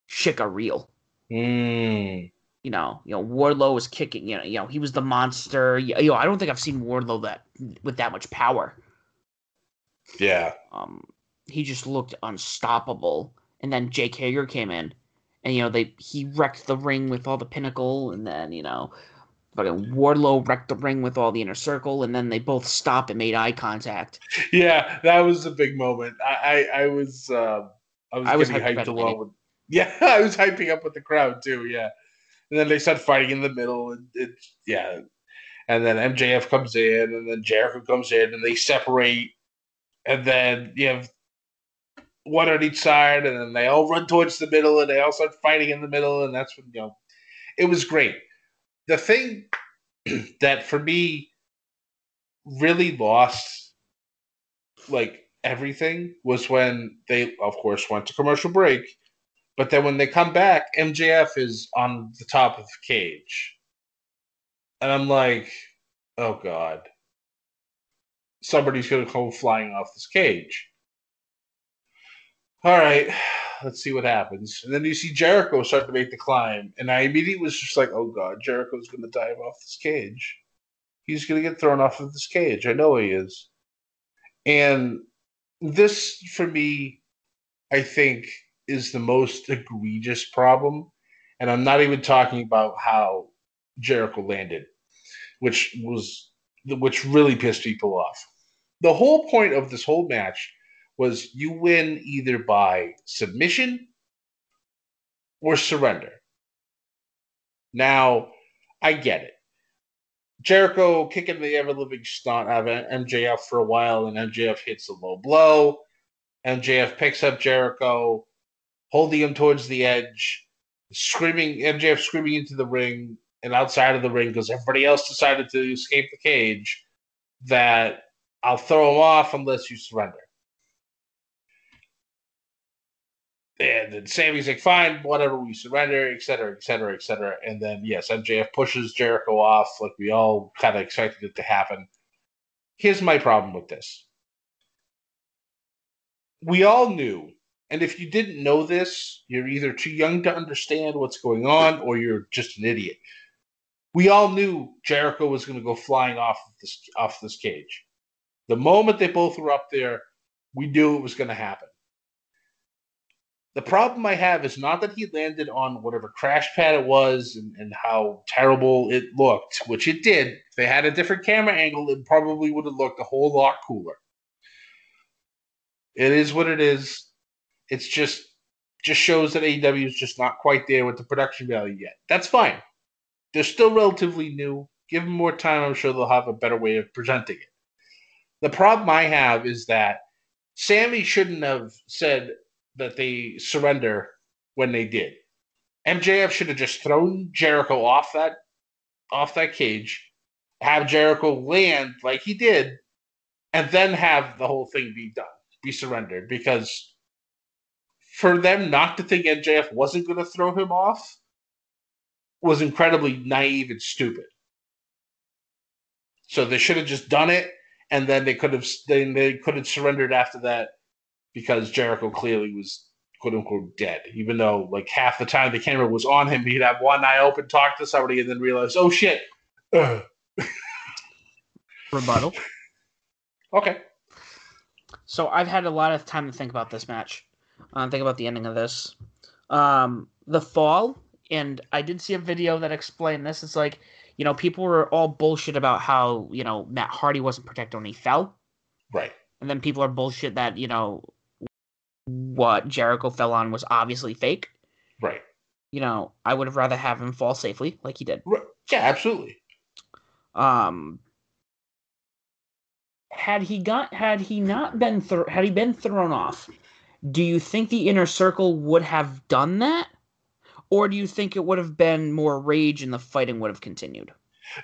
[SPEAKER 1] shit got real.
[SPEAKER 2] Mm.
[SPEAKER 1] you know, you know, Wardlow was kicking, you know, you know, he was the monster. You know, I don't think I've seen Wardlow that with that much power.
[SPEAKER 2] Yeah.
[SPEAKER 1] Um, he just looked unstoppable. And then Jake Hager came in, and you know, they he wrecked the ring with all the pinnacle, and then you know, fucking Wardlow wrecked the ring with all the inner circle, and then they both stopped and made eye contact.
[SPEAKER 2] Yeah, that was a big moment. I I, I was uh, I was
[SPEAKER 1] I was
[SPEAKER 2] hyped along with [laughs] Yeah, I was hyping up with the crowd too, yeah. And then they start fighting in the middle and it's yeah. And then MJF comes in and then Jericho comes in and they separate and then you have one on each side and then they all run towards the middle and they all start fighting in the middle and that's when you know it was great. The thing [clears throat] that for me really lost like everything was when they of course went to commercial break But then when they come back, MJF is on the top of the cage. And I'm like, oh God. Somebody's to come flying off this cage. All right, let's see what happens. And then you see Jericho start to make the climb. And I immediately was just like, oh God, Jericho's going to dive off this cage. He's going to get thrown off of this cage. I know he is. And this, for me, I think is the most egregious problem. And I'm not even talking about how Jericho landed, which was which really pissed people off. The whole point of this whole match was you win either by submission or surrender. Now, I get it. Jericho kicking the ever living stunt out of MJF for a while, and MJF hits a low blow. MJF picks up Jericho, holding him towards the edge, screaming, MJF screaming into the ring and outside of the ring because everybody else decided to escape the cage that I'll throw him off unless you surrender. And then Sammy's like, fine, whatever, we surrender, et cetera, et cetera, et cetera. And then, yes, MJF pushes Jericho off like we all kind of expected it to happen. Here's my problem with this. We all knew and if you didn't know this, you're either too young to understand what's going on or you're just an idiot. We all knew Jericho was going to go flying off of this off this cage. The moment they both were up there, we knew it was going to happen. The problem I have is not that he landed on whatever crash pad it was and, and how terrible it looked, which it did. If they had a different camera angle, it probably would have looked a whole lot cooler. It is what it is. It's just just shows that AEW is just not quite there with the production value yet. That's fine. They're still relatively new. Give them more time. I'm sure they'll have a better way of presenting it. The problem I have is that Sammy shouldn't have said that they surrender when they did. MJF should have just thrown Jericho off that off that cage, have Jericho land like he did, and then have the whole thing be done, be surrendered. Because for them not to think MJF wasn't going to throw him off was incredibly naive and stupid. So they should have just done it, and then they could have they, they could have surrendered after that because Jericho clearly was quote unquote dead. Even though like half the time the camera was on him, he'd have one eye open, talk to somebody, and then realize, oh shit. [clears throat]
[SPEAKER 1] Rebuttal.
[SPEAKER 2] Okay.
[SPEAKER 1] So I've had a lot of time to think about this match. Um, think about the ending of this. Um, the fall, and I did see a video that explained this. It's like, you know, people were all bullshit about how, you know, Matt Hardy wasn't protected when he fell.
[SPEAKER 2] Right.
[SPEAKER 1] And then people are bullshit that, you know, what Jericho fell on was obviously fake.
[SPEAKER 2] Right.
[SPEAKER 1] You know, I would have rather have him fall safely like he did.
[SPEAKER 2] Right. Yeah, absolutely.
[SPEAKER 1] Um, had he got had he not been thro- had he been thrown off do you think the inner circle would have done that? Or do you think it would have been more rage and the fighting would have continued?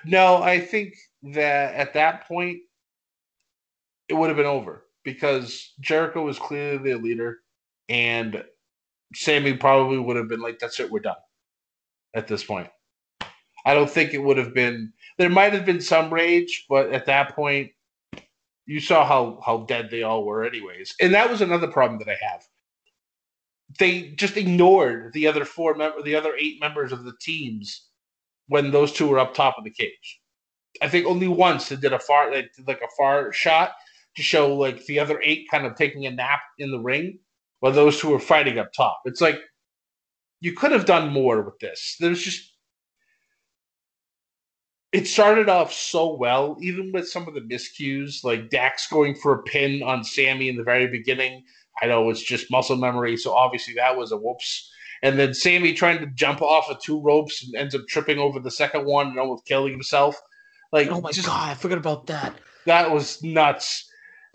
[SPEAKER 2] No, I think that at that point it would have been over because Jericho was clearly the leader and Sammy probably would have been like, that's it, we're done at this point. I don't think it would have been there might have been some rage, but at that point you saw how how dead they all were anyways. And that was another problem that i have. They just ignored the other four member the other eight members of the teams when those two were up top of the cage. I think only once they did a far they did like a far shot to show like the other eight kind of taking a nap in the ring while those two were fighting up top it's like you could have done more with this there's just it started off so well, even with some of the miscues, like Dax going for a pin on Sammy in the very beginning. I know it's just muscle memory, so obviously that was a whoops. And then Sammy trying to jump off of two ropes and ends up tripping over the second one and almost killing himself. Like,
[SPEAKER 1] oh my just, god, I forgot about that.
[SPEAKER 2] That was nuts.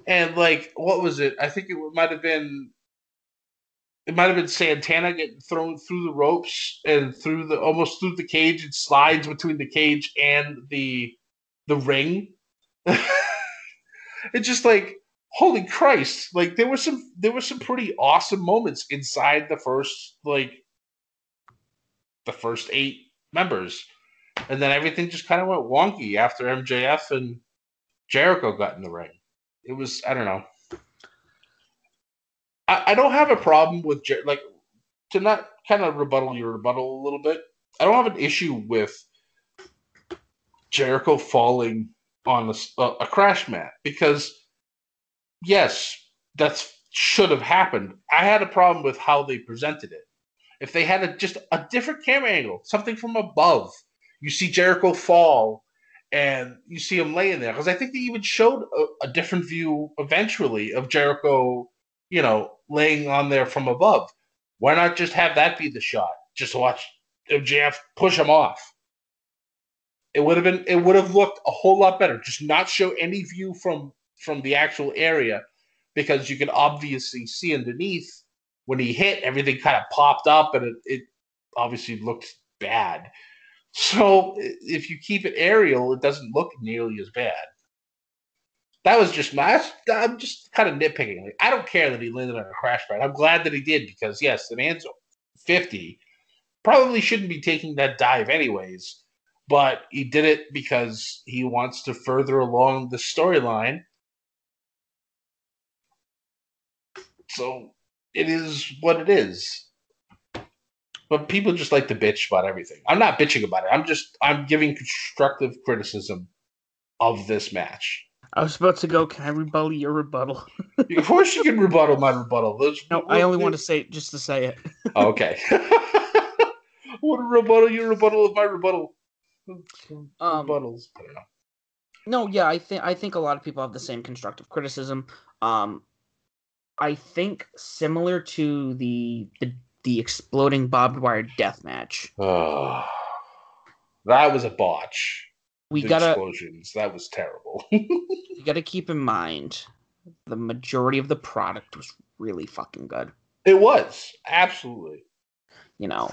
[SPEAKER 2] And like, what was it? I think it might have been it might have been Santana getting thrown through the ropes and through the almost through the cage and slides between the cage and the the ring. [laughs] it's just like holy Christ! Like there were some there were some pretty awesome moments inside the first like the first eight members, and then everything just kind of went wonky after MJF and Jericho got in the ring. It was I don't know. I, I don't have a problem with Jer- like to not kind of rebuttal your rebuttal a little bit. I don't have an issue with Jericho falling on a, a crash mat because yes, that's should have happened. I had a problem with how they presented it. If they had a, just a different camera angle, something from above, you see Jericho fall and you see him laying there. Because I think they even showed a, a, different view eventually of Jericho, you know, laying on there from above. Why not just have that be the shot? Just watch MJF push him off. It would have been it would have looked a whole lot better. Just not show any view from from the actual area because you can obviously see underneath when he hit everything kind of popped up and it, it obviously looked bad. So if you keep it aerial, it doesn't look nearly as bad. That was just my. I'm just kind of nitpicking. Like, I don't care that he landed on a crash pad. I'm glad that he did because yes, the man's 50, probably shouldn't be taking that dive anyways, but he did it because he wants to further along the storyline. So it is what it is. But people just like to bitch about everything. I'm not bitching about it. I'm just I'm giving constructive criticism of this match.
[SPEAKER 1] I was about to go. Can I rebuttal your rebuttal? [laughs]
[SPEAKER 2] of course, you can rebuttal my rebuttal.
[SPEAKER 1] Those, no, I only want to say it just to say it. [laughs]
[SPEAKER 2] okay. [laughs] what a rebuttal your rebuttal of my rebuttal.
[SPEAKER 1] Um, Rebuttals. No, yeah, I think I think a lot of people have the same constructive criticism. Um, I think similar to the the the exploding barbed wire death match.
[SPEAKER 2] Oh, [sighs] that was a botch.
[SPEAKER 1] We the gotta
[SPEAKER 2] explosions. That was terrible. [laughs]
[SPEAKER 1] you gotta keep in mind the majority of the product was really fucking good.
[SPEAKER 2] It was absolutely.
[SPEAKER 1] You know,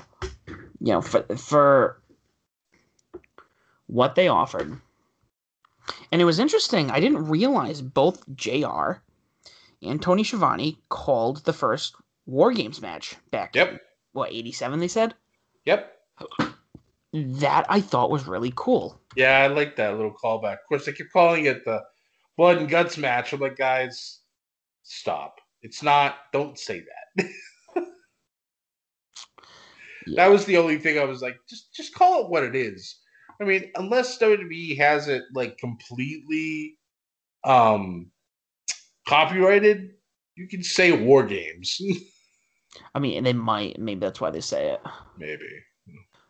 [SPEAKER 1] you know for for what they offered. And it was interesting. I didn't realize both JR and Tony Schiavone called the first War Games match back.
[SPEAKER 2] Yep.
[SPEAKER 1] what, 87 they said?
[SPEAKER 2] Yep.
[SPEAKER 1] That I thought was really cool.
[SPEAKER 2] Yeah, I like that little callback. Of course, they keep calling it the blood and guts match. I'm like, guys, stop. It's not. Don't say that. [laughs] yeah. That was the only thing I was like, just just call it what it is. I mean, unless WWE has it like completely um copyrighted, you can say war games. [laughs]
[SPEAKER 1] I mean, they might. Maybe that's why they say it.
[SPEAKER 2] Maybe.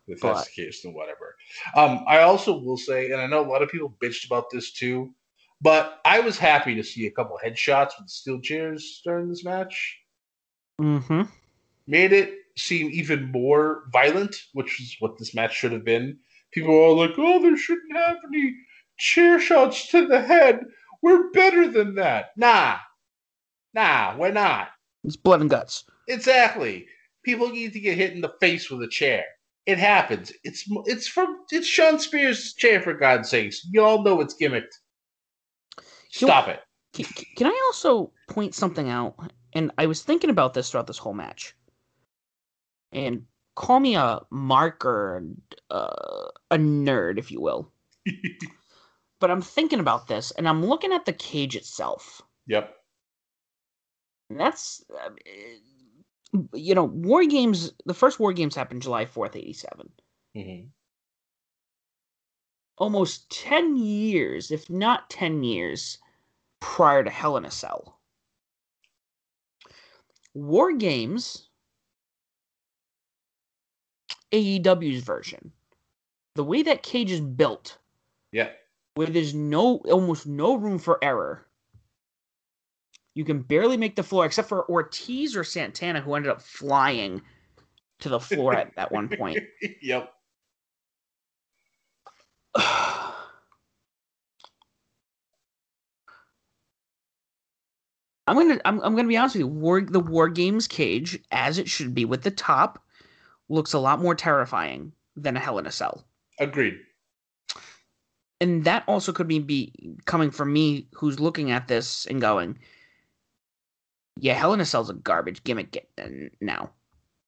[SPEAKER 2] If but, that's the case, then whatever. Um, I also will say, and I know a lot of people bitched about this too, but I was happy to see a couple headshots with steel chairs during this match.
[SPEAKER 1] Mm-hmm.
[SPEAKER 2] Made it seem even more violent, which is what this match should have been. People are all like, "Oh, there shouldn't have any chair shots to the head. We're better than that." Nah, nah, we're not.
[SPEAKER 1] It's blood and guts.
[SPEAKER 2] Exactly. People need to get hit in the face with a chair. It happens. It's it's from it's Shawn Spears' chair for God's sakes. You all know it's gimmicked. Stop it.
[SPEAKER 1] Can, can I also point something out? And I was thinking about this throughout this whole match. And call me a marker, uh, a nerd, if you will. [laughs] but I'm thinking about this, and I'm looking at the cage itself.
[SPEAKER 2] Yep.
[SPEAKER 1] And that's, you know, War Games. The first War Games happened July fourth, eighty seven.
[SPEAKER 2] Mm-hmm.
[SPEAKER 1] Almost ten years, if not ten years, prior to Hell in a Cell. War Games, AEW's version, the way that cage is built,
[SPEAKER 2] yeah,
[SPEAKER 1] where there's no almost no room for error you can barely make the floor, except for Ortiz or Santana, who ended up flying to the floor at that one point. [laughs]
[SPEAKER 2] yep. [sighs]
[SPEAKER 1] I'm gonna I'm, I'm gonna be honest with you. War the War Games cage, as it should be with the top, looks a lot more terrifying than a Hell in a Cell.
[SPEAKER 2] Agreed.
[SPEAKER 1] And that also could be, be coming from me, who's looking at this and going, Yeah, Hell in a Cell's a garbage gimmick now.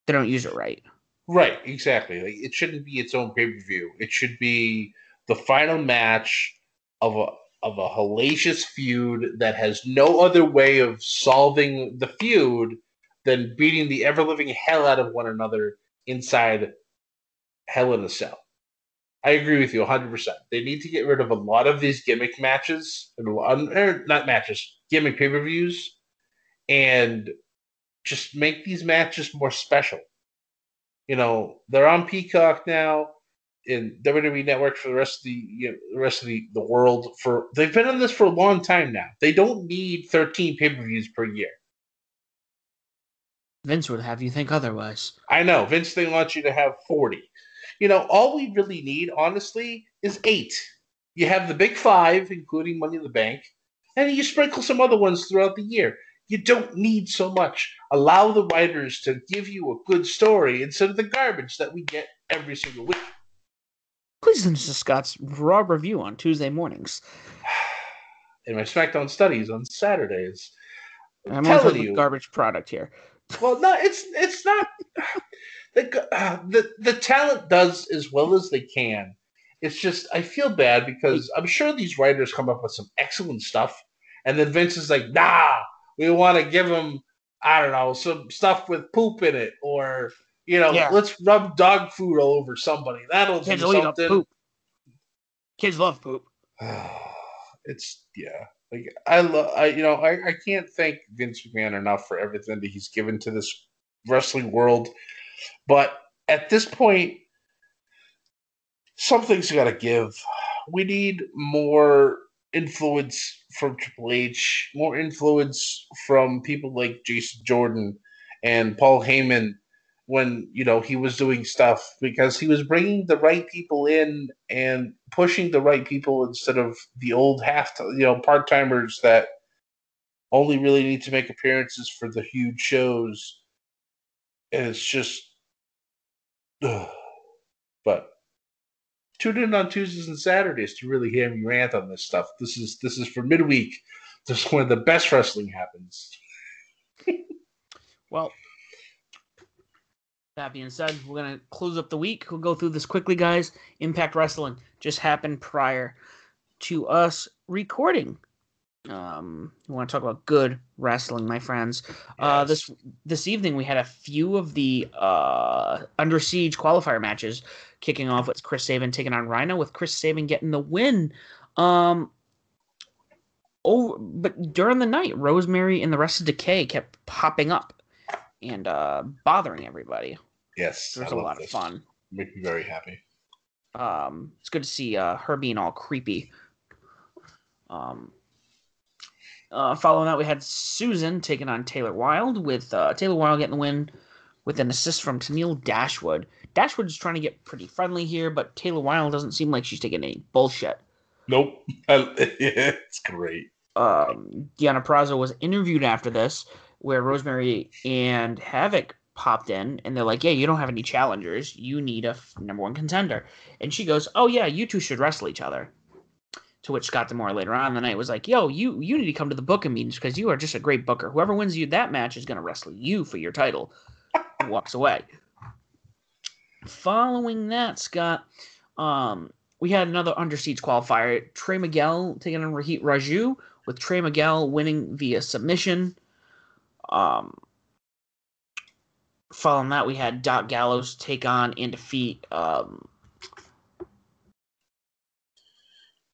[SPEAKER 1] They don't use it right.
[SPEAKER 2] Right, exactly. Like it shouldn't be its own pay per view. It should be the final match of a of a hellacious feud that has no other way of solving the feud than beating the ever living hell out of one another inside Hell in a Cell. I agree with you 100%. They need to get rid of a lot of these gimmick matches, or er, not matches, gimmick pay per views, and just make these matches more special. You know, they're on Peacock now in WWE Network for the rest of the you know, the rest of the, the world. For they've been on this for a long time now. They don't need 13 pay per views per year.
[SPEAKER 1] Vince would have you think otherwise.
[SPEAKER 2] I know Vince. They want you to have 40. You know, all we really need, honestly, is eight. You have the big five, including Money in the Bank, and you sprinkle some other ones throughout the year. You don't need so much. Allow the writers to give you a good story instead of the garbage that we get every single week.
[SPEAKER 1] Please listen to Scott's Raw review on Tuesday mornings. [sighs]
[SPEAKER 2] In my SmackDown studies on Saturdays.
[SPEAKER 1] I'm telling you, garbage product here.
[SPEAKER 2] Well, no, it's it's not. [sighs] the, uh, [sighs] the the talent does as well as they can. It's just I feel bad because I'm sure these writers come up with some excellent stuff, and then Vince is like, "Nah, we want to give them I don't know some stuff with poop in it, or you know, yeah. let's rub dog food all over somebody. That'll Kids do something." Poop.
[SPEAKER 1] Kids love poop. [sighs]
[SPEAKER 2] it's yeah. Like I love, I you know, I, I can't thank Vince McMahon enough for everything that he's given to this wrestling world. But at this point, something's got to give. We need more influence from Triple H, more influence from people like Jason Jordan and Paul Heyman when you know he was doing stuff because he was bringing the right people in and pushing the right people instead of the old half you know part timers that only really need to make appearances for the huge shows and it's just ugh. [sighs] but tune in on Tuesdays and Saturdays to really hear me rant on this stuff. This is this is for midweek. This is when the best wrestling happens. [laughs]
[SPEAKER 1] well, that being said, we're gonna close up the week. We'll go through this quickly, guys. Impact Wrestling just happened prior to us recording. Um, we want to talk about good wrestling, my friends. Uh. Uh, this this evening we had a few of the uh, Under Siege qualifier matches kicking off with Chris Sabin taking on Rhino, with Chris Sabin getting the win. Um, oh, but during the night, Rosemary and the rest of Decay kept popping up and uh, bothering everybody.
[SPEAKER 2] Yes,
[SPEAKER 1] it was I a lot this. of fun.
[SPEAKER 2] Make me very happy.
[SPEAKER 1] Um, it's good to see uh, her being all creepy. Um, uh, following that, we had Susan taking on Taylor Wilde, with uh, Taylor Wilde getting the win with an assist from Tenille Dashwood. Dashwood is trying to get pretty friendly here, but Taylor Wilde doesn't seem like she's taking any bullshit.
[SPEAKER 2] Nope. [laughs] it's great.
[SPEAKER 1] Um, Deonna Purrazzo was interviewed after this, where Rosemary and Havoc popped in, and they're like, "Yeah, you don't have any challengers. You need a f- number one contender." And she goes, "Oh yeah, you two should wrestle each other." To which Scott D'Amore later on the night was like, "Yo, you you need to come to the booking meetings because you are just a great booker. Whoever wins you that match is going to wrestle you for your title." walks away. Following that, Scott, um, we had another under siege qualifier. Trey Miguel taking on Rohit Raju, with Trey Miguel winning via submission. Um, following that, we had Doc Gallows take on and defeat um,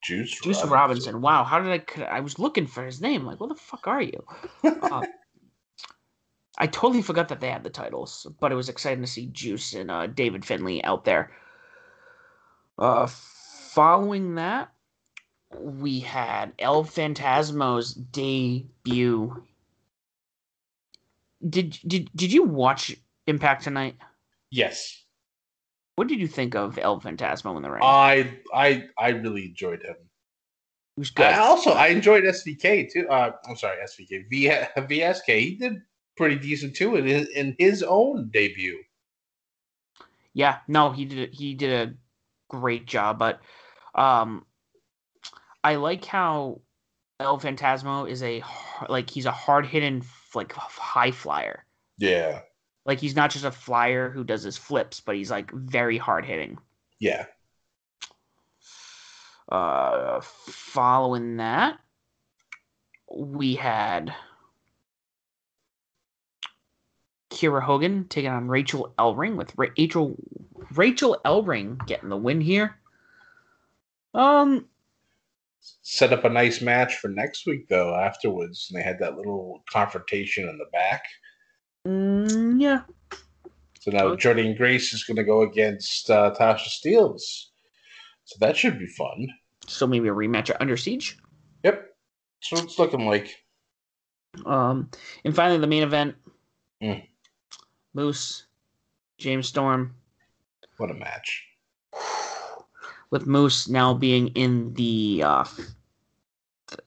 [SPEAKER 2] Juice,
[SPEAKER 1] Juice Robinson. Robinson. Wow, how did I? I was looking for his name. Like, what the fuck are you? Uh, [laughs] I totally forgot that they had the titles, but it was exciting to see Juice and uh, David Finlay out there. Uh, following that, we had El Phantasmo's debut. Did did did you watch Impact tonight?
[SPEAKER 2] Yes.
[SPEAKER 1] What did you think of El Phantasmo in the ring?
[SPEAKER 2] I I I really enjoyed him.
[SPEAKER 1] He was good. I
[SPEAKER 2] also I enjoyed SVK too. Uh, I'm sorry, SVK v, VSK. He did pretty decent too in his, in his own debut.
[SPEAKER 1] Yeah, no, he did he did a great job, but um, I like how El Phantasmo is a like he's a hard hitting like high flyer.
[SPEAKER 2] Yeah.
[SPEAKER 1] Like he's not just a flyer who does his flips, but he's like very hard hitting.
[SPEAKER 2] Yeah.
[SPEAKER 1] Uh, following that, we had Kiera Hogan taking on Rachael Ellering with Ra- Rachel Rachael Ellering getting the win here. Um,
[SPEAKER 2] Set up a nice match for next week though. Afterwards, and they had that little confrontation in the back.
[SPEAKER 1] Mm, yeah,
[SPEAKER 2] So now
[SPEAKER 1] Okay.
[SPEAKER 2] Jordynne Grace is going to go against uh, Tasha Steelz. So that should be fun.
[SPEAKER 1] so maybe a rematch at Under Siege.
[SPEAKER 2] Yep. So it's looking like.
[SPEAKER 1] Um, and finally the main event:
[SPEAKER 2] Mm.
[SPEAKER 1] Moose, James Storm,
[SPEAKER 2] What a match.
[SPEAKER 1] with Moose now being in the uh,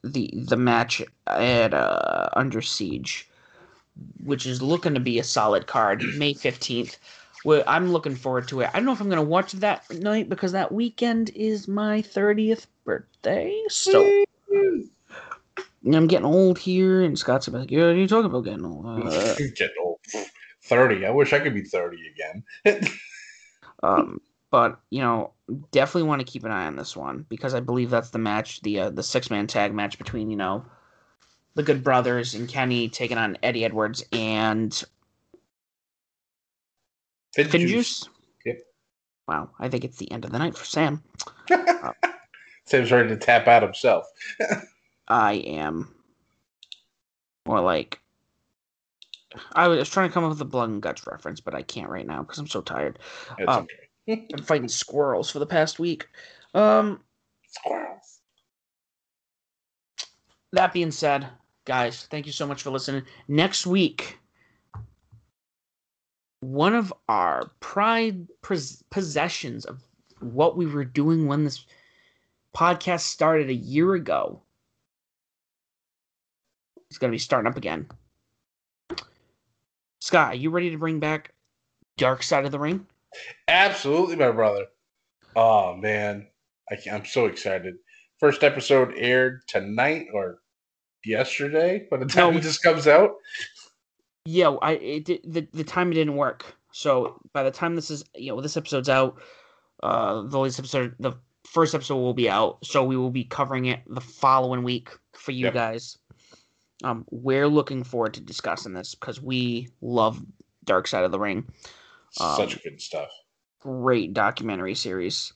[SPEAKER 1] the the match at uh, Under Siege, which is looking to be a solid card. [clears throat] May fifteenth. Well, I'm looking forward to it. I don't know if I'm going to watch that night because that weekend is my thirtieth birthday. So I'm getting old here, and Scott's like, "Yeah, you talking about getting old?" [laughs] Uh,
[SPEAKER 2] Get old. 30. I wish I could be 30 again. [laughs]
[SPEAKER 1] Um, but you know, definitely want to keep an eye on this one because I believe that's the match, the uh, the six man tag match between you know the Good Brothers and Kenny taking on Eddie Edwards and
[SPEAKER 2] Finn
[SPEAKER 1] FinJuice.
[SPEAKER 2] Juice. Yep.
[SPEAKER 1] Wow, I think it's the end of the night for Sam. [laughs]
[SPEAKER 2] Sam's ready to tap out himself. [laughs]
[SPEAKER 1] I am, or like, I was trying to come up with a blood and guts reference, but I can't right now because I'm so tired. Um,
[SPEAKER 2] okay. [laughs]
[SPEAKER 1] I'm fighting squirrels for the past week. Um,
[SPEAKER 2] Squirrels.
[SPEAKER 1] that being said, guys, thank you so much for listening. Next week, one of our pride pos- possessions of what we were doing when this podcast started a year ago is going to be starting up again. Scott, are you ready to bring back Dark Side of the Ring?
[SPEAKER 2] Absolutely, my brother. Oh, man. I I'm so excited. First episode aired tonight or yesterday by the time
[SPEAKER 1] No.
[SPEAKER 2] this comes out.
[SPEAKER 1] Yeah, I it did, the the time it didn't work. So by the time this is you know this episode's out, uh, the latest episode, the first episode will be out. So we will be covering it the following week for you
[SPEAKER 2] Yep.
[SPEAKER 1] guys. Um, we're looking forward to discussing this because we love Dark Side of the Ring. Um,
[SPEAKER 2] Such good stuff.
[SPEAKER 1] Great documentary series.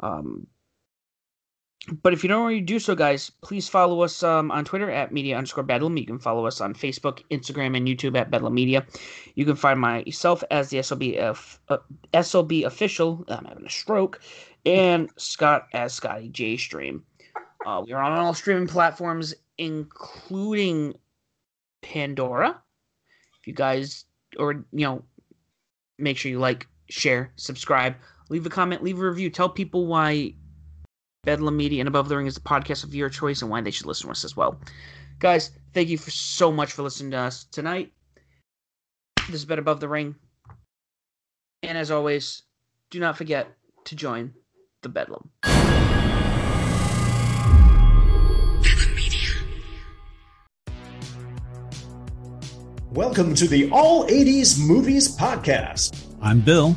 [SPEAKER 1] Um, but if you don't already do so, guys, please follow us um, on Twitter at media underscore bedlam. You can follow us on Facebook, Instagram, and YouTube at bedlam media. You can find myself as the SLB, of- uh, SLB official. I'm having a stroke. And Scott as Scotty J Stream. Uh, we are on all streaming platforms, including Pandora. If you guys, or, you know, make sure you like, share, subscribe, leave a comment, leave a review. Tell people why Bedlam Media and Above the Ring is the podcast of your choice and why they should listen to us as well. Guys, thank you for so much for listening to us tonight. This has been Above the Ring. And as always, do not forget to join the Bedlam.
[SPEAKER 3] Welcome to the All 80s Movies Podcast.
[SPEAKER 4] I'm Bill.